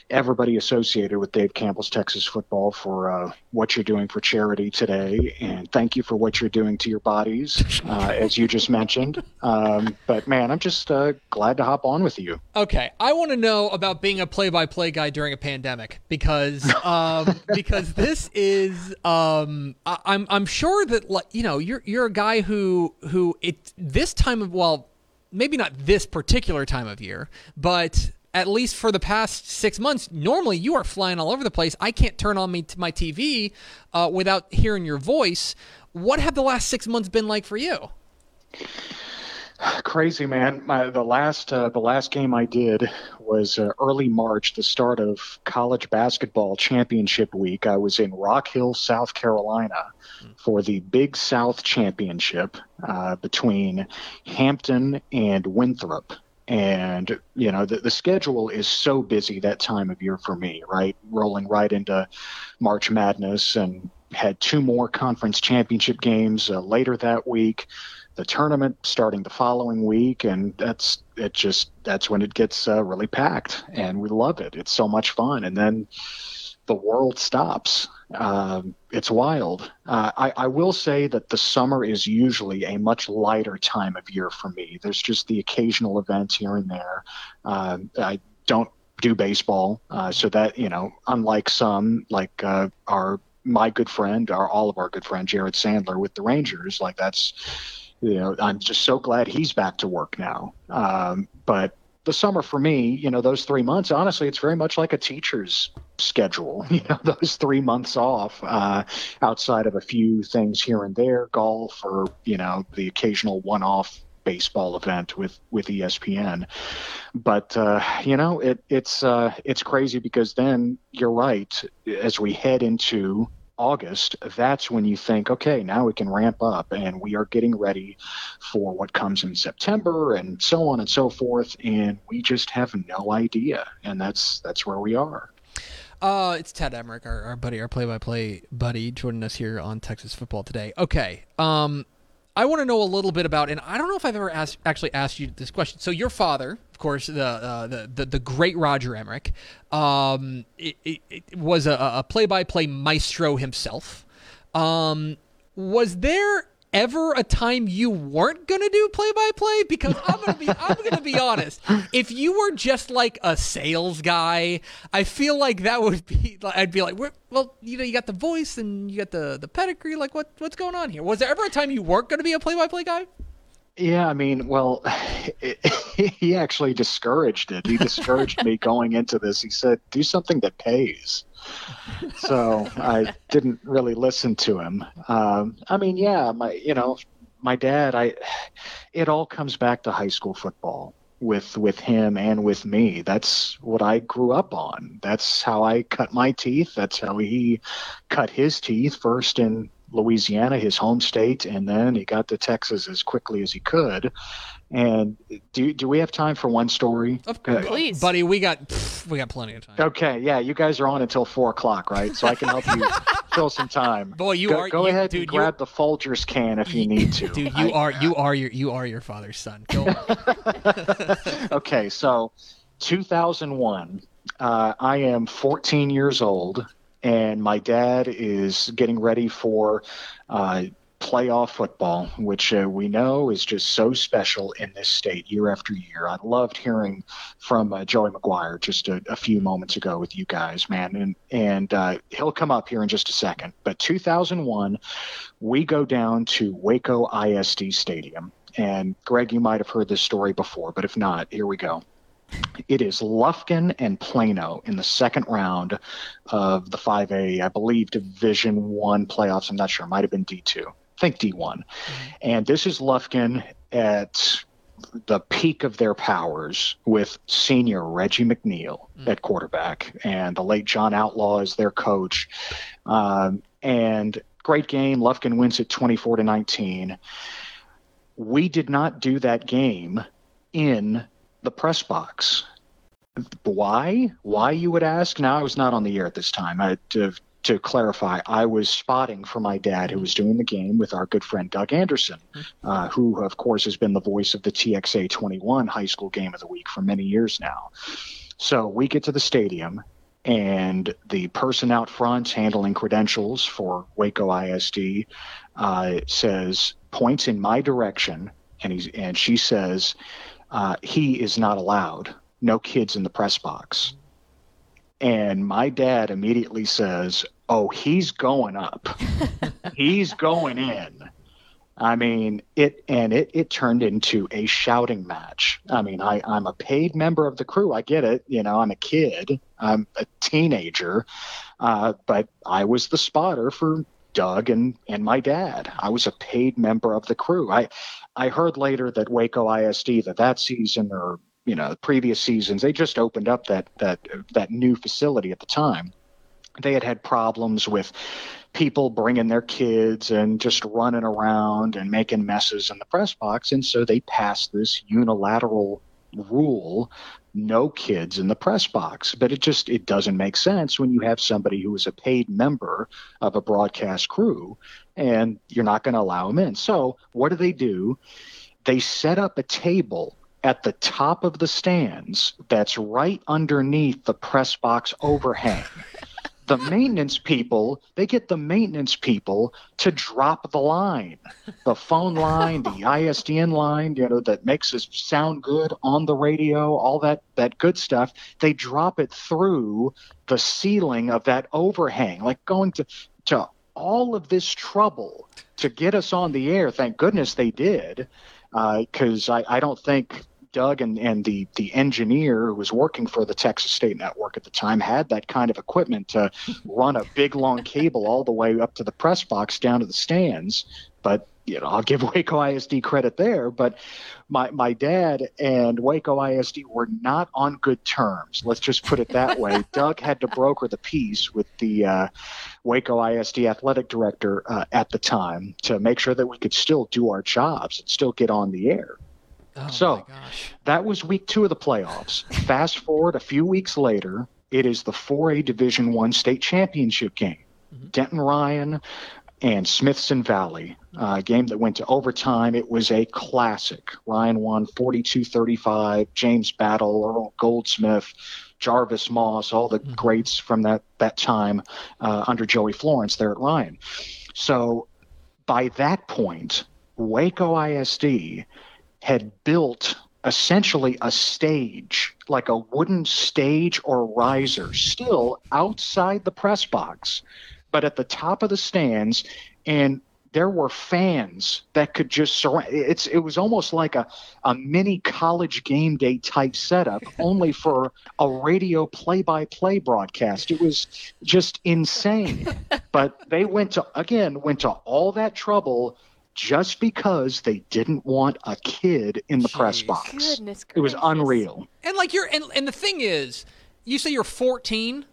everybody associated with Dave Campbell's Texas Football for uh, what you're doing for charity today, and thank you for what you're doing to your bodies, uh, as you just mentioned. Um, but man, I'm just uh, glad to hop on with you. Okay, I want to know about being a play-by-play guy during a pandemic because um, because this is um, I, I'm I'm sure that like you know you're you're a guy who who it this time of well maybe not this particular time of year but at least for the past six months normally you are flying all over the place I can't turn on me my TV uh, without hearing your voice. What have the last six months been like for you? Crazy man. My, the last uh, the last game I did was uh, early March, the start of college basketball championship week. I was in Rock Hill, South Carolina, for the Big South Championship uh, between Hampton and Winthrop. And you know the, the schedule is so busy that time of year for me, right? Rolling right into March Madness, and had two more conference championship games uh, later that week the tournament starting the following week and that's it just that's when it gets uh, really packed and we love it. It's so much fun. And then the world stops. Um, it's wild. Uh, I, I will say that the summer is usually a much lighter time of year for me. There's just the occasional events here and there. Um, i don't do baseball uh, so that you know unlike some like uh, our my good friend our all of our good friend jared sandler with the rangers like that's you know, I'm just so glad he's back to work now. Um, but the summer for me, you know, those three months, honestly, it's very much like a teacher's schedule. You know, those three months off, uh, outside of a few things here and there, golf or you know the occasional one-off baseball event with with ESPN. But uh, you know, it, it's uh, it's crazy because then you're right as we head into August, that's when you think, okay, now we can ramp up and we are getting ready for what comes in September and so on and so forth. And we just have no idea. And that's that's where we are. Uh, it's Ted Emrich, our, our buddy, our play-by-play buddy, joining us here on Texas Football Today. Okay, um, I want to know a little bit about, and I don't know if I've ever asked, actually asked you this question. So your father, of course, the uh, the, the, the great Roger Emrich, um, it, it, it was a, a play-by-play maestro himself. Um, was there ever a time you weren't gonna do play by play? Because I'm gonna be I'm gonna be honest. If you were just like a sales guy, I feel like that would be I'd be like, well, you know, you got the voice and you got the the pedigree. Like, what what's going on here? Was there ever a time you weren't gonna be a play by play guy? Yeah, I mean, well, he actually discouraged it. He discouraged me going into this. He said, "Do something that pays." so I didn't really listen to him. Um, I mean, yeah, my you know, my dad. I it all comes back to high school football with with him and with me. That's what I grew up on. That's how I cut my teeth. That's how he cut his teeth first in Louisiana, his home state, and then he got to Texas as quickly as he could. And do do we have time for one story? Please, buddy. We got pff, we got plenty of time. Okay, yeah, you guys are on until four o'clock, right? So I can help you fill some time. Boy, you go, are. Go you, ahead dude, and grab the Folgers can if you need to. Dude, you are you are your you are your father's son. Go. okay, so 2001. Uh, I am 14 years old, and my dad is getting ready for. Uh, playoff football, which uh, we know is just so special in this state year after year. I loved hearing from uh, Joey McGuire just a, a, few moments ago with you guys, man, and and uh, he'll come up here in just a second. But 2001, we go down to Waco ISD Stadium, and Greg, you might have heard this story before, but if not, here we go. It is Lufkin and Plano in the second round of the 5A, I believe, Division One playoffs. I'm not sure. Might have been D2 think D1. Mm-hmm. And this is Lufkin at the peak of their powers with senior Reggie McNeil mm. at quarterback and the late John Outlaw as their coach. Um, and great game. Lufkin wins it 24 to 19. We did not do that game in the press box. Why? Why, you would ask? Now, I was not on the air at this time. I, to, to clarify, I was spotting for my dad, who was doing the game with our good friend Doug Anderson, mm-hmm. uh, who, of course, has been the voice of the TXA 21 high school game of the week for many years now. So we get to the stadium, and the person out front handling credentials for Waco ISD uh, says, points in my direction, and, he's, and she says, uh, he is not allowed. No kids in the press box. And my dad immediately says, Oh, he's going up. he's going in. I mean, it and it, it turned into a shouting match. I mean, I, I'm a paid member of the crew. I get it. You know, I'm a kid, I'm a teenager, uh, but I was the spotter for Doug and, and my dad. I was a paid member of the crew. I I heard later that Waco ISD that that season or you know previous seasons they just opened up that that that new facility at the time. They had had problems with people bringing their kids and just running around and making messes in the press box. And so they passed this unilateral rule no kids in the press box. But it just it doesn't make sense when you have somebody who is a paid member of a broadcast crew and you're not going to allow them in. So what do they do? They set up a table at the top of the stands that's right underneath the press box overhang. The maintenance people, they get the maintenance people to drop the line, the phone line, the ISDN line, you know, that makes us sound good on the radio, all that that good stuff. They drop it through the ceiling of that overhang, like going to to all of this trouble to get us on the air. Thank goodness they did, because uh, I, I don't think Doug and, and the, the engineer who was working for the Texas State Network at the time had that kind of equipment to run a big long cable all the way up to the press box down to the stands. But you know, I'll give Waco ISD credit there, but my my dad and Waco ISD were not on good terms. Let's just put it that way. Doug had to broker the peace with the uh, Waco ISD athletic director uh, at the time to make sure that we could still do our jobs and still get on the air. Oh, so that was week two of the playoffs. Fast forward a few weeks later, it is the 4A Division One state championship game. Mm-hmm. Denton Ryan and Smithson Valley, a uh, game that went to overtime. It was a classic. Ryan won 42-35. James Battle, Earl Goldsmith, Jarvis Moss, all the mm-hmm. greats from that that time uh, under Joey Florence there at Ryan. So by that point, Waco ISD had built essentially a stage, like a wooden stage or riser, still outside the press box, but at the top of the stands. And there were fans that could just surround it's it was almost like a, a mini college game day type setup only for a radio play by play broadcast it was just insane but they went to again went to all that trouble just because they didn't want a kid in the Jeez. press box. Goodness it was unreal. And like you're and, and the thing is, you say you're 14.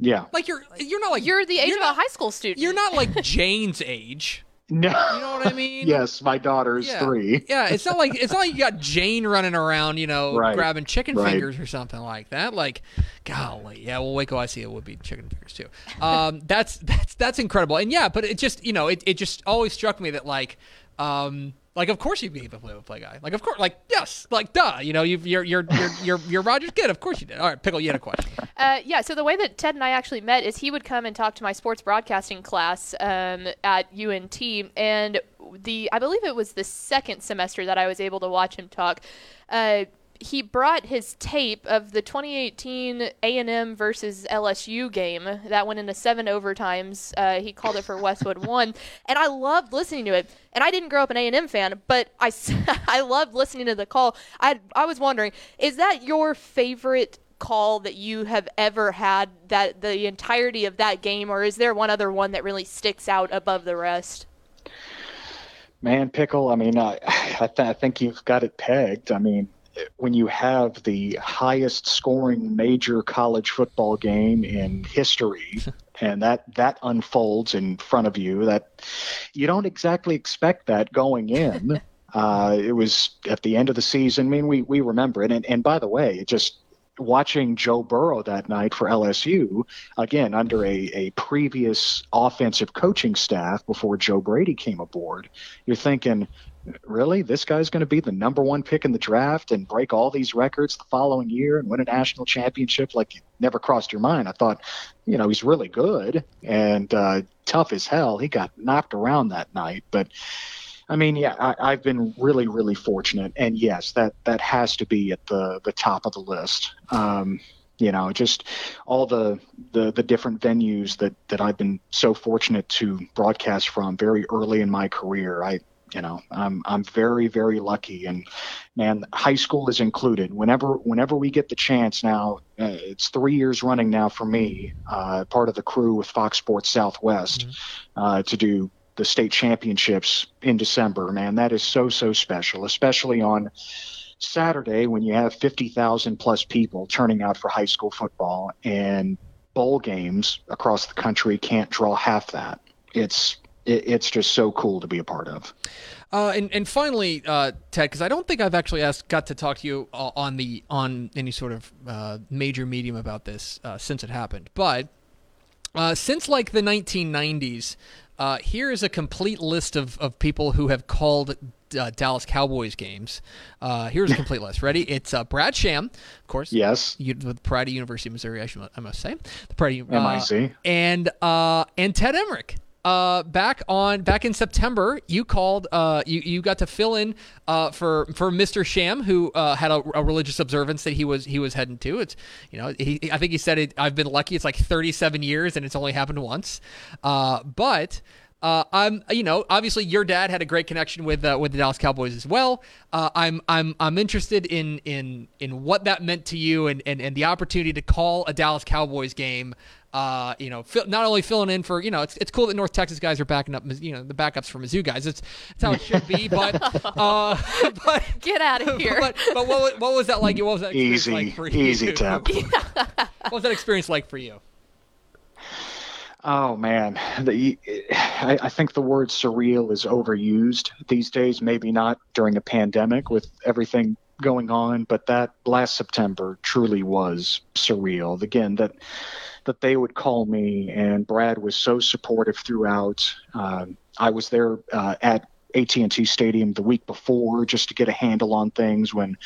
Yeah. Like you're you're not like you're the age of not, a high school student. You're not like Jane's age. No. You know what I mean? yes, my daughter's yeah. three. yeah, it's not like it's not like you got Jane running around, you know, right. grabbing chicken right. fingers or something like that. Like, golly, yeah. Well, Waco, I see it would be chicken fingers too. Um, that's that's that's incredible, and yeah, but it just you know it it just always struck me that like um, like, of course you'd be a play-by-play guy. Like, of course, like, yes, like, duh. You know, you are you're you're you're you're, you're Rogers kid. Of course you did. All right, pickle, you had a question. Uh, yeah. So the way that Ted and I actually met is he would come and talk to my sports broadcasting class um, at UNT, and the I believe it was the second semester that I was able to watch him talk. Uh, he brought his tape of the 2018 A&M versus LSU game that went into seven overtimes. Uh, he called it for Westwood One, and I loved listening to it. And I didn't grow up an A&M fan, but I I loved listening to the call. I I was wondering, is that your favorite call that you have ever had that the entirety of that game, or is there one other one that really sticks out above the rest? Man, pickle. I mean, I I, th- I think you've got it pegged. I mean when you have the highest scoring major college football game in history and that that unfolds in front of you that you don't exactly expect that going in. Uh, it was at the end of the season. I mean we we remember it. And, and by the way it just watching Joe Burrow that night for LSU, again, under a, a previous offensive coaching staff before Joe Brady came aboard, you're thinking, really? This guy's going to be the number one pick in the draft and break all these records the following year and win a national championship like never crossed your mind. I thought you know he's really good and uh, tough as hell. He got knocked around that night but i mean yeah I, have been really really fortunate. And yes that that has to be at the the top of the list. Um, you know just all the, the the different venues that that I've been so fortunate to broadcast from very early in my career. I you know i'm i'm very very lucky. And man high school is included. Whenever whenever we get the chance now uh, it's three years running now for me uh, part of the crew with fox sports southwest mm-hmm. uh, to do the state championships in december. Man that is so so special especially on saturday when you have 50000 plus people turning out for high school football and bowl games across the country can't draw half that. It's it, it's just so cool to be a part of. Uh, and and finally, uh, Ted, because I don't think I've actually asked, got to talk to you uh, on the on any sort of uh, major medium about this uh, since it happened, but uh, since like the 1990s, here is a complete list of, of people who have called uh, Dallas Cowboys games. Uh, here's a complete list. Ready? It's uh, Brad Sham, of course. Yes. You, with Pride of University of Missouri, I, should, I must say. The Pride of, MIC. And, and Ted Emrich uh, back on back in September, you called. Uh, you you got to fill in uh, for for Mr. Sham, who uh, had a, a, religious observance that he was he was heading to. It's you know he, I think he said it, I've been lucky. It's like 37 years and it's only happened once. Uh, but Uh, I'm, you know, obviously your dad had a great connection with with the Dallas Cowboys as well. I'm, I'm, I'm interested in in in what that meant to you and, and and the opportunity to call a Dallas Cowboys game. Uh, you know, not only filling in for, you know, it's, it's cool that North Texas guys are backing up, you know, the backups for Mizzou guys. It's, it's how it should be. But, uh, but get out of here. But, but what, what was that like? What was that experience easy, like for you? Easy, Tap. what was that experience like for you? Oh man, the, I, I, think the word surreal is overused these days. Maybe not during a pandemic with everything going on, but that last September truly was surreal. Again, that that they would call me, and Brad was so supportive throughout. Um, I was there uh, at AT&T Stadium the week before just to get a handle on things when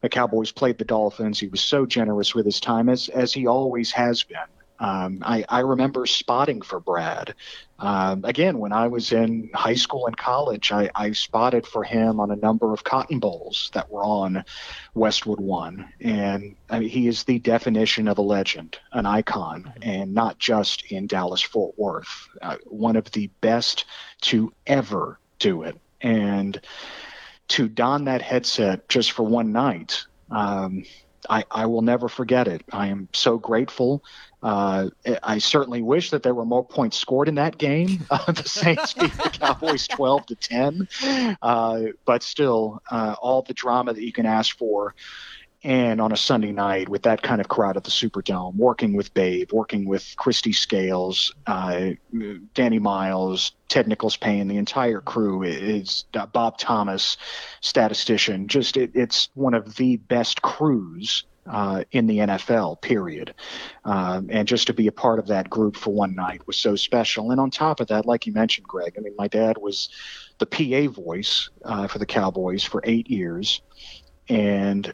the Cowboys played the Dolphins. He was so generous with his time, as as he always has been. Um, I, I, remember spotting for Brad. Um, again, when I was in high school and college, I, I, spotted for him on a number of cotton bowls that were on Westwood One. And I mean, he is the definition of a legend, an icon, and not just in Dallas Fort Worth. Uh, one of the best to ever do it. And to don that headset just for one night, um, I, I, will never forget it. I am so grateful. Uh, I certainly wish that there were more points scored in that game. Uh, the Saints beat the Cowboys 12 to 10, uh, but still, uh, all the drama that you can ask for. And on a Sunday night with that kind of crowd at the Superdome, working with Babe, working with Kristi Scales, uh, Danny Miles, Ted Nichols Payne, the entire crew is uh, Bob Thomas, statistician. Just it, it's one of the best crews uh, in the NFL, period. Um, and just to be a part of that group for one night was so special. And on top of that, like you mentioned, Greg, I mean, my dad was the PA voice uh, for the Cowboys for eight years, and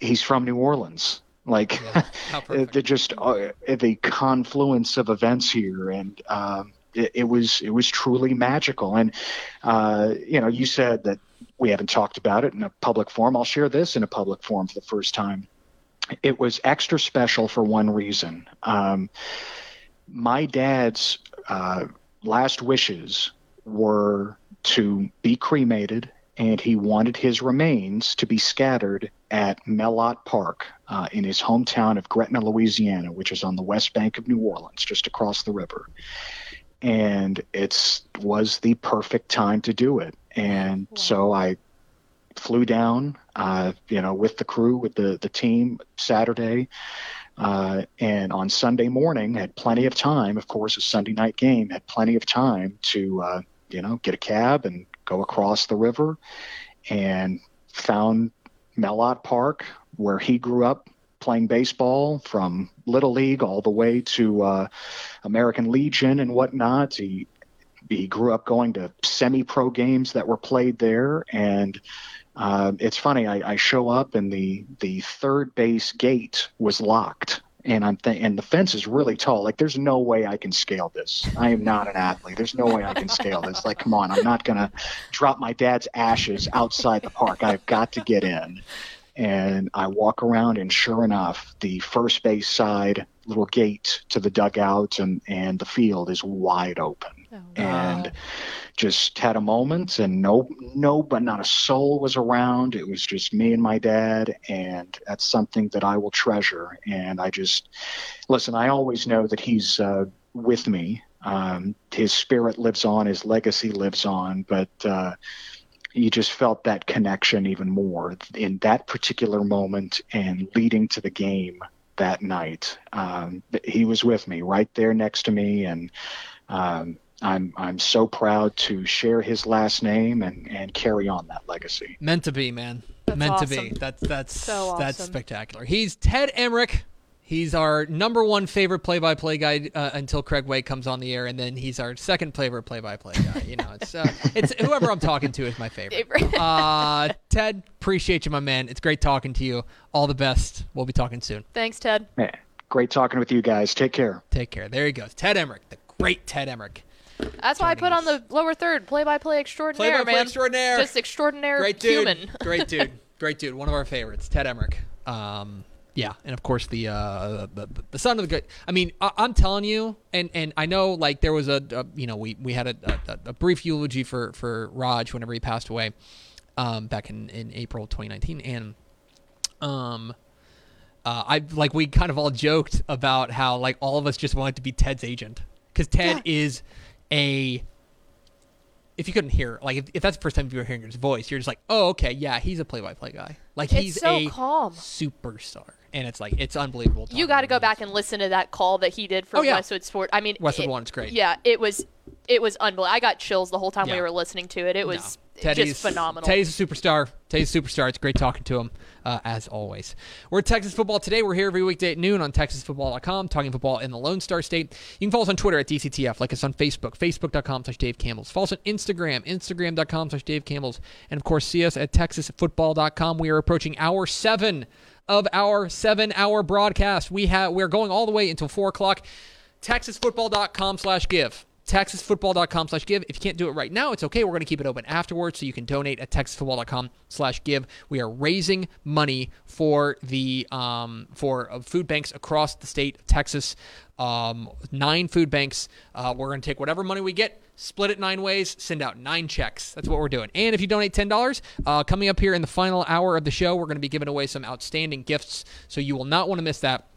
he's from New Orleans. Like, yeah, they're just uh, the confluence of events here, and um, it, it, was it was truly magical. And uh, you know, you said that we haven't talked about it in a public forum. I'll share this in a public forum for the first time it was extra special for one reason. Um, my dad's uh, last wishes were to be cremated, and he wanted his remains to be scattered at Mellott Park uh, in his hometown of Gretna, Louisiana, which is on the west bank of New Orleans, just across the river. And it was the perfect time to do it. And wow. so I flew down, uh, you know, with the crew, with the the team Saturday, uh, and on Sunday morning had plenty of time. Of course, a Sunday night game had plenty of time to, uh, you know, get a cab and go across the river, and found Mellott Park where he grew up playing baseball from little league all the way to uh, American Legion and whatnot. He he grew up going to semi-pro games that were played there, and uh, it's funny. I, I, show up and the the third base gate was locked, and I'm th- and the fence is really tall. Like there's no way I can scale this. I am not an athlete. There's no way I can scale this. Like come on, I'm not gonna drop my dad's ashes outside the park. I've got to get in. And I walk around, and sure enough, the first base side little gate to the dugout and and the field is wide open. Oh. And just had a moment and no no but not a soul was around. It was just me and my dad and that's something that i will treasure. And i just listen i always know that he's uh, with me. Um, his spirit lives on his legacy lives on but uh, you just felt that connection even more in that particular moment and leading to the game that night. Um, he was with me right there next to me and um, I'm I'm so proud to share his last name and, and carry on that legacy. Meant to be, man. That's Meant awesome. to be. That's that's so awesome. that's spectacular. He's Ted Emrich. He's our number one favorite play-by-play guy uh, until Craig Way comes on the air, and then he's our second favorite play-by-play guy. You know, it's uh, it's whoever I'm talking to is my favorite. uh, Ted, appreciate you, my man. It's great talking to you. All the best. We'll be talking soon. Thanks, Ted. Yeah, great talking with you guys. Take care. Take care. There he goes, Ted Emrich, the great Ted Emrich. That's why I put on the lower third, play-by-play extraordinaire, play-by-play man. extraordinaire. Just extraordinary Great dude. human. Great dude. Great dude. One of our favorites, Ted Emrich. Um, Yeah, and of course the uh, the, the son of the good. I mean, I, am telling you, and and I know like there was a, a you know we we had a, a, a, brief eulogy for for Raj whenever he passed away, um, back in in April 2019, and um. Uh, I like we kind of all joked about how like all of us just wanted to be Ted's agent because Ted yeah. is a if you couldn't hear, like if, if, that's the first time you were hearing his voice, you're just like, oh, okay, yeah, he's a play-by-play guy. Like it's he's so a calm. superstar, and it's like it's unbelievable. You got to go back and listen to that call that he did for oh, yeah. Westwood Sport. I mean, Westwood it, One is great. Yeah, it was it was unbelievable. I got chills the whole time yeah. we were listening to it. It was no. Teddy's, just phenomenal. Teddy's a superstar. Teddy's a superstar. It's great talking to him, uh, as always. We're at Texas Football today. We're here every weekday at noon on TexasFootball.com, talking football in the Lone Star State. You can follow us on Twitter at DCTF, like us on Facebook, Facebook.com slash Dave Campbell's. Follow us on Instagram, Instagram.com slash Dave Campbell's. And, of course, see us at TexasFootball.com. We are approaching hour seven of our seven-hour broadcast. We have, we're going all the way until 4 o'clock. TexasFootball.com slash give texasfootball.com slash give. If you can't do it right now, it's okay. We're going to keep it open afterwards so you can donate at texasfootball.com slash give. We are raising money for the um, for uh, food banks across the state of Texas. Um, nine food banks. Uh, we're going to take whatever money we get, split it nine ways, send out nine checks. That's what we're doing. And if you donate $10, uh, coming up here in the final hour of the show, we're going to be giving away some outstanding gifts. So you will not want to miss that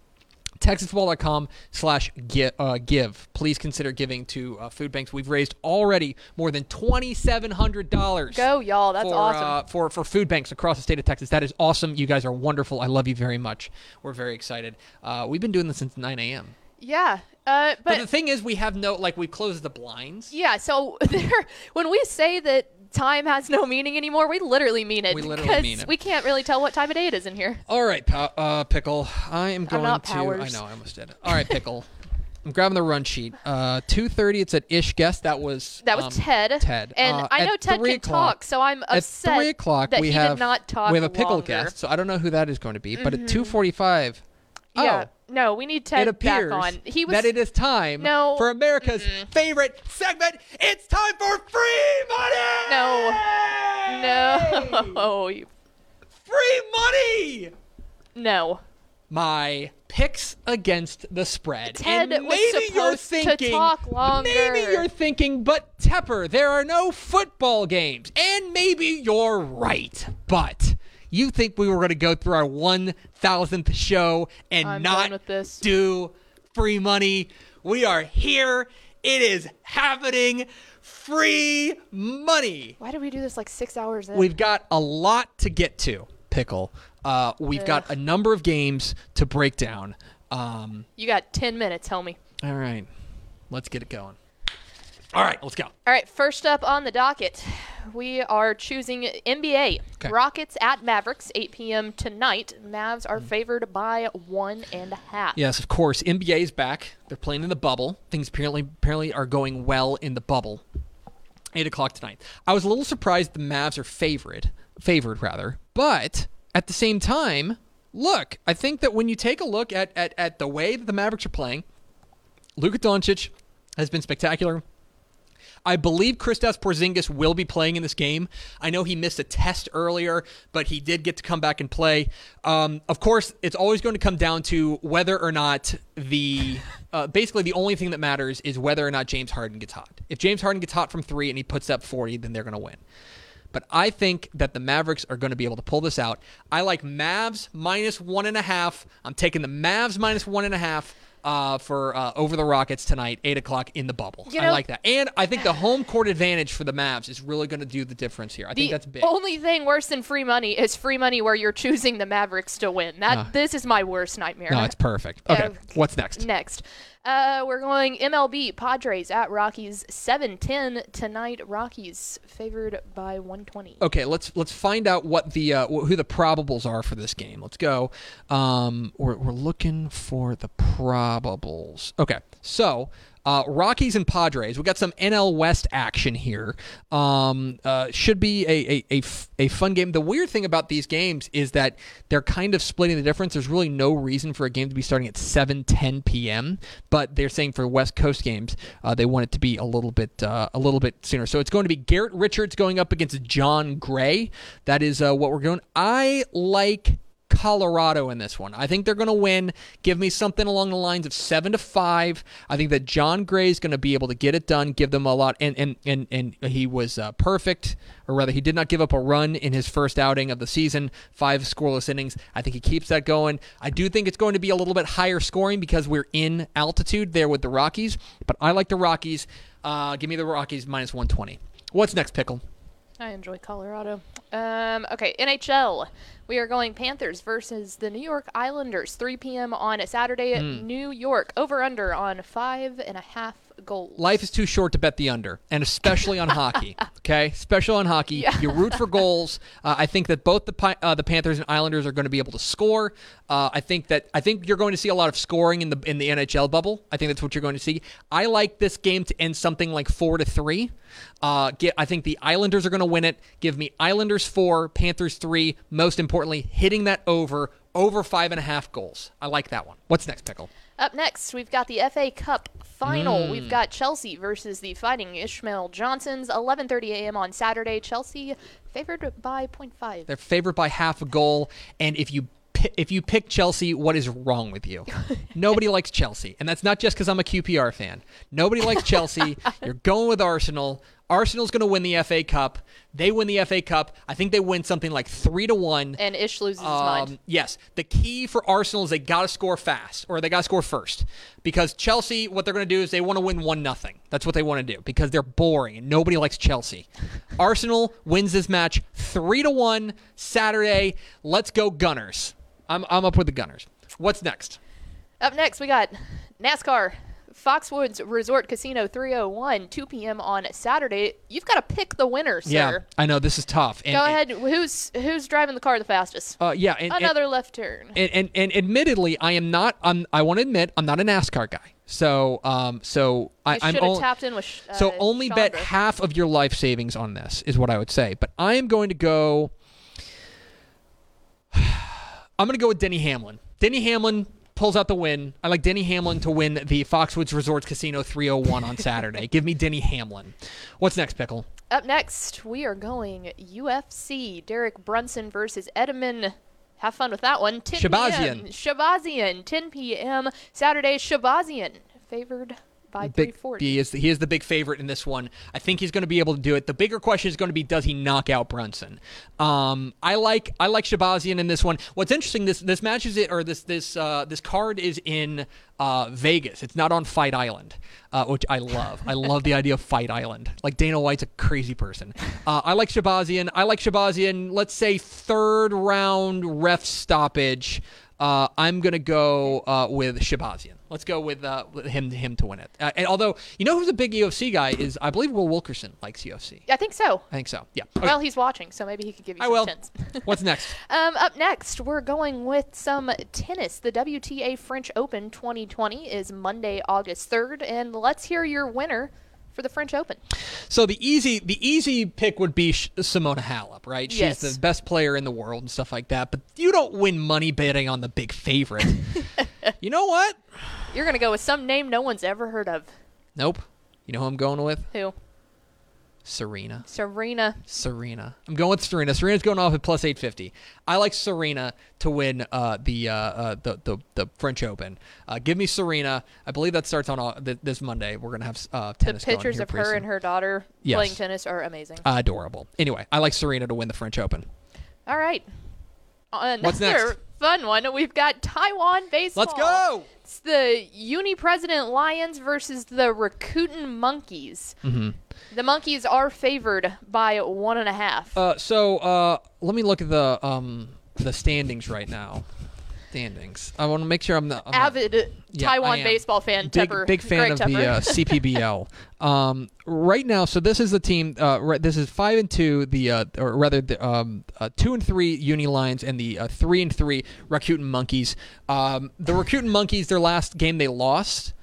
texasfootball.com slash uh, give. Please consider giving to uh, food banks. We've raised already more than $2700 go y'all. That's for, awesome. uh, for, for food banks across the state of texas. That is awesome. You guys are wonderful. I love you very much. We're very excited. Uh, we've been doing this since 9 a.m yeah uh, but, but, the thing is we have no like we've closed the blinds. Yeah so there when we say that time has no meaning anymore. We literally mean it. We literally mean it. We can't really tell what time of day it is in here. All right, uh, pickle. I am going to. Powers. I know. I almost did it. All right, pickle. I'm grabbing the run sheet. Uh, two thirty. It's at ish. Guest. that was that was um, Ted. Ted. And uh, I know Ted can talk, so I'm upset at three o'clock that we he have did not talk. we have a pickle longer. guest. So I don't know who that is going to be. But mm-hmm. at two forty-five. Yeah. No, we need Ted it appears back on. He was that it is time No. for America's Mm-mm. favorite segment. It's time for free money. No. no. Free money. no. My picks against the spread. Ted and was maybe you're supposed to talk longer. Maybe you're thinking, but Tepper, there are no football games. And maybe you're right. But you think we were going to go through our 1000th show and I'm not with this. do free money. We are here. It is happening. Free money. Why did we do this like six hours in? We've got a lot to get to, Pickle. Uh, we've got a number of games to break down. Um, you got ten minutes, homie. all right, let's get it going. All right, let's go. All right, first up on the docket, we are choosing NBA. Okay. Rockets at Mavericks, 8 p.m. tonight. Mavs are favored by one and a half. Yes, of course. NBA is back. They're playing in the bubble. Things apparently apparently are going well in the bubble. Eight o'clock tonight. I was a little surprised the Mavs are favored, favored rather, but at the same time, look, I think that when you take a look at at, at the way that the Mavericks are playing, Luka Doncic has been spectacular. I believe Kristaps Porzingis will be playing in this game. I know he missed a test earlier, but he did get to come back and play. Um, of course, it's always going to come down to whether or not the uh, basically the only thing that matters is whether or not James Harden gets hot. If James Harden gets hot from three and he puts up 40, then they're going to win. But I think that the Mavericks are going to be able to pull this out. I like Mavs minus one and a half. I'm taking the Mavs minus one and a half uh, for uh, over the Rockets tonight, eight o'clock in the bubble. You I like that, and I think the home court advantage for the Mavs is really going to do the difference here. I think that's big. only thing worse than free money is free money where you're choosing the Mavericks to win. That Ah. this is my worst nightmare. no, it's perfect. Okay, Uh, what's next? Next, uh, we're going MLB Padres at Rockies 7-10 tonight. Rockies favored by 120. Okay, let's let's find out what the uh, who the probables are for this game. Let's go. Um, we're we're looking for the probables. Okay, so. Uh, Rockies and Padres. We got some NL West action here. Um, uh, should be a, a, a, f- a fun game. The weird thing about these games is that they're kind of splitting the difference. There's really no reason for a game to be starting at 7 10 p.m. But they're saying for West Coast games, uh, they want it to be a little bit uh, a little bit sooner. So it's going to be Garrett Richards going up against Jon Gray. That is uh, what we're going. I like Colorado in this one. I think they're going to win. Give me something along the lines of seven to five. I think that Jon Gray is going to be able to get it done. Give them a lot, and and and and he was uh, perfect, or rather, he did not give up a run in his first outing of the season. Five scoreless innings. I think he keeps that going. I do think it's going to be a little bit higher scoring because we're in altitude there with the Rockies, but I like the Rockies. Uh, give me the Rockies minus one twenty. What's next, pickle? I enjoy Colorado. Um, okay, NHL. We are going Panthers versus the New York Islanders, 3 p.m. on a Saturday at Hmm. New York. Over under on five and a half goals. Life is too short to bet the under, and especially on hockey. Okay, especially on hockey, Yeah. you root for goals. Uh, I think that both the uh, the Panthers and Islanders are going to be able to score. Uh, I think that I think you're going to see a lot of scoring in the in the NHL bubble. I think that's what you're going to see. I like this game to end something like four to three. Uh, get, I think the Islanders are going to win it. Give me Islanders four, Panthers three. Most importantly, hitting that over over five and a half goals. I like that one. What's next, pickle? Up next, we've got the FA Cup final. Hmm. We've got Chelsea versus the Fighting Ishmael Johnsons, 11:30 a.m. on Saturday. Chelsea favored by 0.5. They're favored by half a goal, and if you if you pick Chelsea, what is wrong with you? Nobody likes Chelsea, and that's not just because I'm a QPR fan. Nobody likes Chelsea. You're going with Arsenal. Arsenal's going to win the FA Cup. They win the FA Cup. I think they win something like three to one. and Ish loses his mind. Um, yes, the key for Arsenal is they got to score fast, or they got to score first, because Chelsea, what they're going to do is they want to win one nothing. That's what they want to do because they're boring and nobody likes Chelsea. Arsenal wins this match three to one Saturday. Let's go Gunners. I'm I'm up with the Gunners. What's next? Up next, we got NASCAR. Foxwoods Resort Casino 301, 2 p.m. on Saturday. You've got to pick the winner, sir. Yeah, I know this is tough. And, Go and- ahead. Who's who's driving the car the fastest? uh, yeah, and, Another left turn. and, and and admittedly, I am not. I'm, I want to admit, I'm not a NASCAR guy. So um, so I, have only- tapped in with. sh- So uh, only bet half of your life savings on this is what I would say. But I am going to go. I'm going to go with Denny Hamlin. Denny Hamlin pulls out the win. I like Denny Hamlin to win the Foxwoods Resorts Casino 301 on Saturday. Give me Denny Hamlin. What's next, Pickle? Up next, we are going UFC. Derek Brunson versus Edelman. Have fun with that one. 10 Shahbazyan. Shahbazyan. 10 p.m. Saturday. Shahbazyan favored by Big, 340. he is he is the big favorite in this one. I think he's going to be able to do it. The bigger question is going to be does he knock out Brunson? Um, I like I like Shahbazyan in this one. What's interesting this this match is it or this this uh, this card is in uh, Vegas. It's not on Fight Island, uh, which I love. I love the idea of Fight Island. Like Dana White's a crazy person. Uh, I like Shahbazyan. I like Shahbazyan. Let's say third round ref stoppage. Uh, I'm gonna go uh, with Shahbazyan. Let's go with, uh, with him him to win it. Uh, and although you know who's a big UFC guy is I believe Will Wilkerson likes UFC. I think so. I think so. Yeah. Okay. Well, he's watching, so maybe he could give you I some will. hints. What's next? Um, up next, we're going with some tennis. The WTA French Open 2020 is Monday, August 3rd, and let's hear your winner for the French Open. So the easy the easy pick would be Sh- Simona Halep, right? She's Yes. the best player in the world and stuff like that. But you don't win money betting on the big favorite. you know what? You're going to go with some name no one's ever heard of. Nope. You know who I'm going with? Who? Serena. Serena. Serena. I'm going with Serena. Serena's going off at plus 850. I like Serena to win uh, the, uh, uh, the the the French Open. Uh, give me Serena. I believe that starts on uh, th- this Monday. We're gonna have uh, The tennis. going pictures of her soon. and her daughter Yes. playing tennis are amazing. adorable. Anyway, I like Serena to win the French Open. All right. Another What's next? fun one. We've got Taiwan baseball. Let's go. It's the Uni President Lions versus the Rakuten Monkeys. Mm-hmm. The Monkeys are favored by one and a half. Uh, so uh, let me look at the um, the standings right now. Standings. I want to make sure I'm the I'm Avid Yeah, Taiwan baseball fan, big Tepper. big fan Greg of Tepper. the uh, CPBL. um, right now, so this is the team. Uh, right, this is five and two. The uh, or rather, the um, uh, two and three Uni Lions and the uh, three and three Rakuten Monkeys. Um, the Rakuten Monkeys, their last game they lost,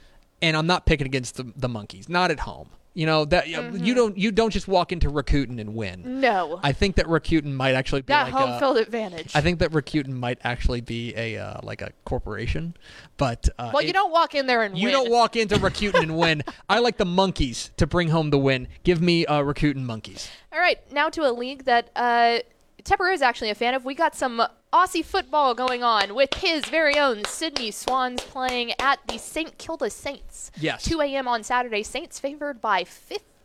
and I'm not picking against the, the Monkeys. Not at home. You know that Mm-hmm. you don't you don't just walk into Rakuten and win. no. I think that Rakuten might actually be that like home a- field advantage. I think that Rakuten might actually be a uh, like a corporation, but uh, well, it- you don't walk in there and win. you win. don't walk into Rakuten and win. I like the monkeys to bring home the win. Give me uh, Rakuten monkeys. All right, now to a league that uh, Tepper is actually a fan of. We got some Aussie football going on with his very own Sydney Swans playing at the St. Kilda Saints. Yes. 2 a.m. on Saturday. Saints favored by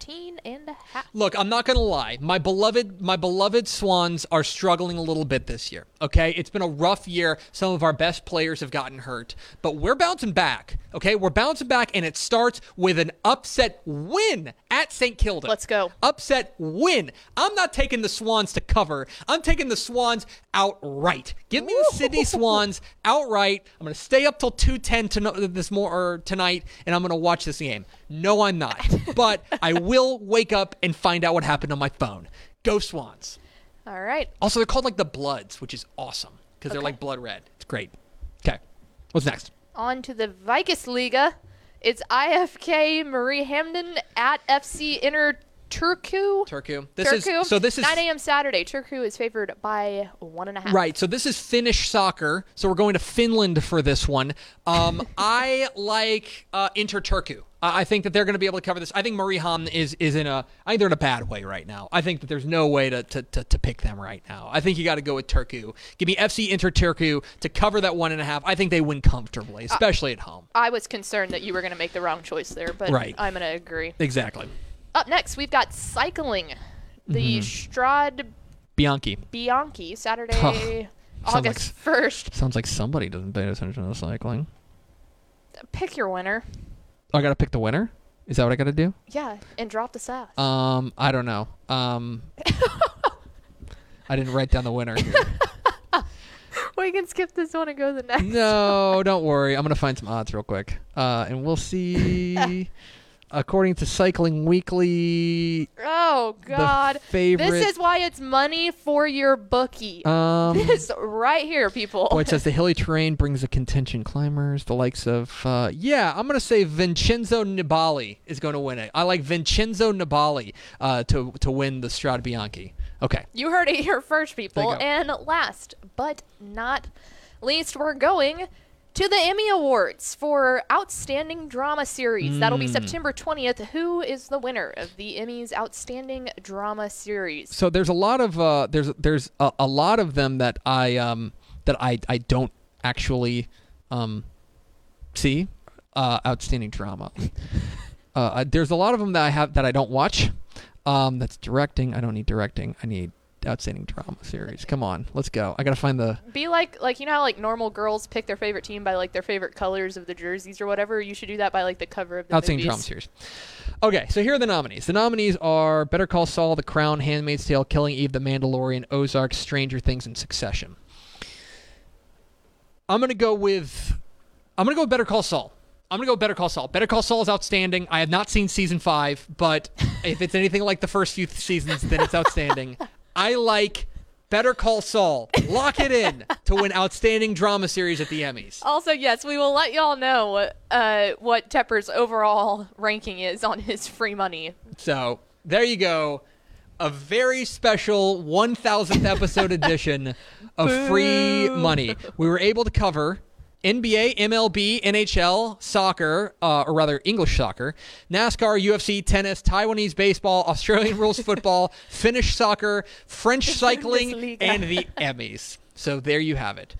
15 and a half. Look, I'm not gonna lie. My beloved, my beloved Swans are struggling a little bit this year. Okay, it's been a rough year. Some of our best players have gotten hurt, but we're bouncing back. Okay, we're bouncing back, and it starts with an upset win at St. Kilda. Let's go. Upset win. I'm not taking the Swans to cover. I'm taking the Swans outright. Give me the Sydney Swans outright. I'm gonna stay up till 2:10 to this more or tonight, and I'm gonna watch this game. No, I'm not, but I will wake up and find out what happened on my phone. Go Swans. All right. Also, they're called like the Bloods, which is awesome because they're like blood red. It's great. Okay, what's next? On to the Veikkausliiga. It's IFK Mariehamn at FC Inter Turku. Turku. This Turku. is so. This is 9 a.m. Saturday. Turku is favored by one and a half. Right. So this is Finnish soccer. So we're going to Finland for this one. Um, I like uh, Inter Turku. I I think that they're going to be able to cover this. I think Mariehamn is is in a. I think they're in a bad way right now. I think that there's no way to to, to, to pick them right now. I think you got to go with Turku. Give me FC Inter Turku to cover that one and a half. I think they win comfortably, especially at home. I was concerned that you were going to make the wrong choice there, but Right. I'm going to agree. Exactly. Up next, we've got cycling. The Mm-hmm. Strade Bianchi. Bianchi, Saturday, Sounds like August 1st. Sounds like somebody doesn't pay attention to cycling. Pick your winner. I got to pick the winner. Is that what I got to do? Yeah, and drop the sass. Um, I don't know. Um, I didn't write down the winner. Here. we can skip this one and go to the next. No, don't worry. I'm gonna find some odds real quick, uh, and we'll see. According to Cycling Weekly, Oh, God. favorite- This is why it's money for your bookie. um, this right here, people. oh, it says the hilly terrain brings the contention climbers, the likes of. Uh, yeah, I'm gonna say Vincenzo Nibali is going to win it. I like Vincenzo Nibali uh, to to win the Strade Bianchi. Okay. You heard it here first, people. There you go. And last but not least, we're going to the Emmy Awards for Outstanding Drama Series. That'll Hmm. be September 20th. Who is the winner of the Emmys Outstanding Drama Series? so there's a lot of uh, there's there's a, a lot of them that I um that I I don't actually um see uh, outstanding drama. uh, there's a lot of them that I have that I don't watch. Um, that's directing. I don't need directing. I need outstanding drama series. Come on, let's go. I gotta find the. Be like, like you know how like normal girls pick their favorite team by like their favorite colors of the jerseys or whatever. You should do that by like the cover of the Outstanding movies. drama series. Okay, so here are the nominees. The nominees are Better Call Saul, The Crown, Handmaid's Tale, Killing Eve, The Mandalorian, Ozark, Stranger Things, and Succession. I'm gonna go with I'm gonna go with Better Call Saul. I'm gonna go with Better Call Saul. Better Call Saul is outstanding. I have not seen season five, but if it's anything like the first few seasons, then it's outstanding. I like Better Call Saul. Lock it in to win outstanding drama series at the Emmys. Also, yes, we will let y'all know what uh, what Tepper's overall ranking is on his free money. So there you go. A very special 1000th episode edition of Free Money. We were able to cover NBA, MLB, NHL, soccer, uh, or rather English soccer, NASCAR, UFC, tennis, Taiwanese baseball, Australian rules football, Finnish soccer, French cycling, and the Emmys. So there you have it.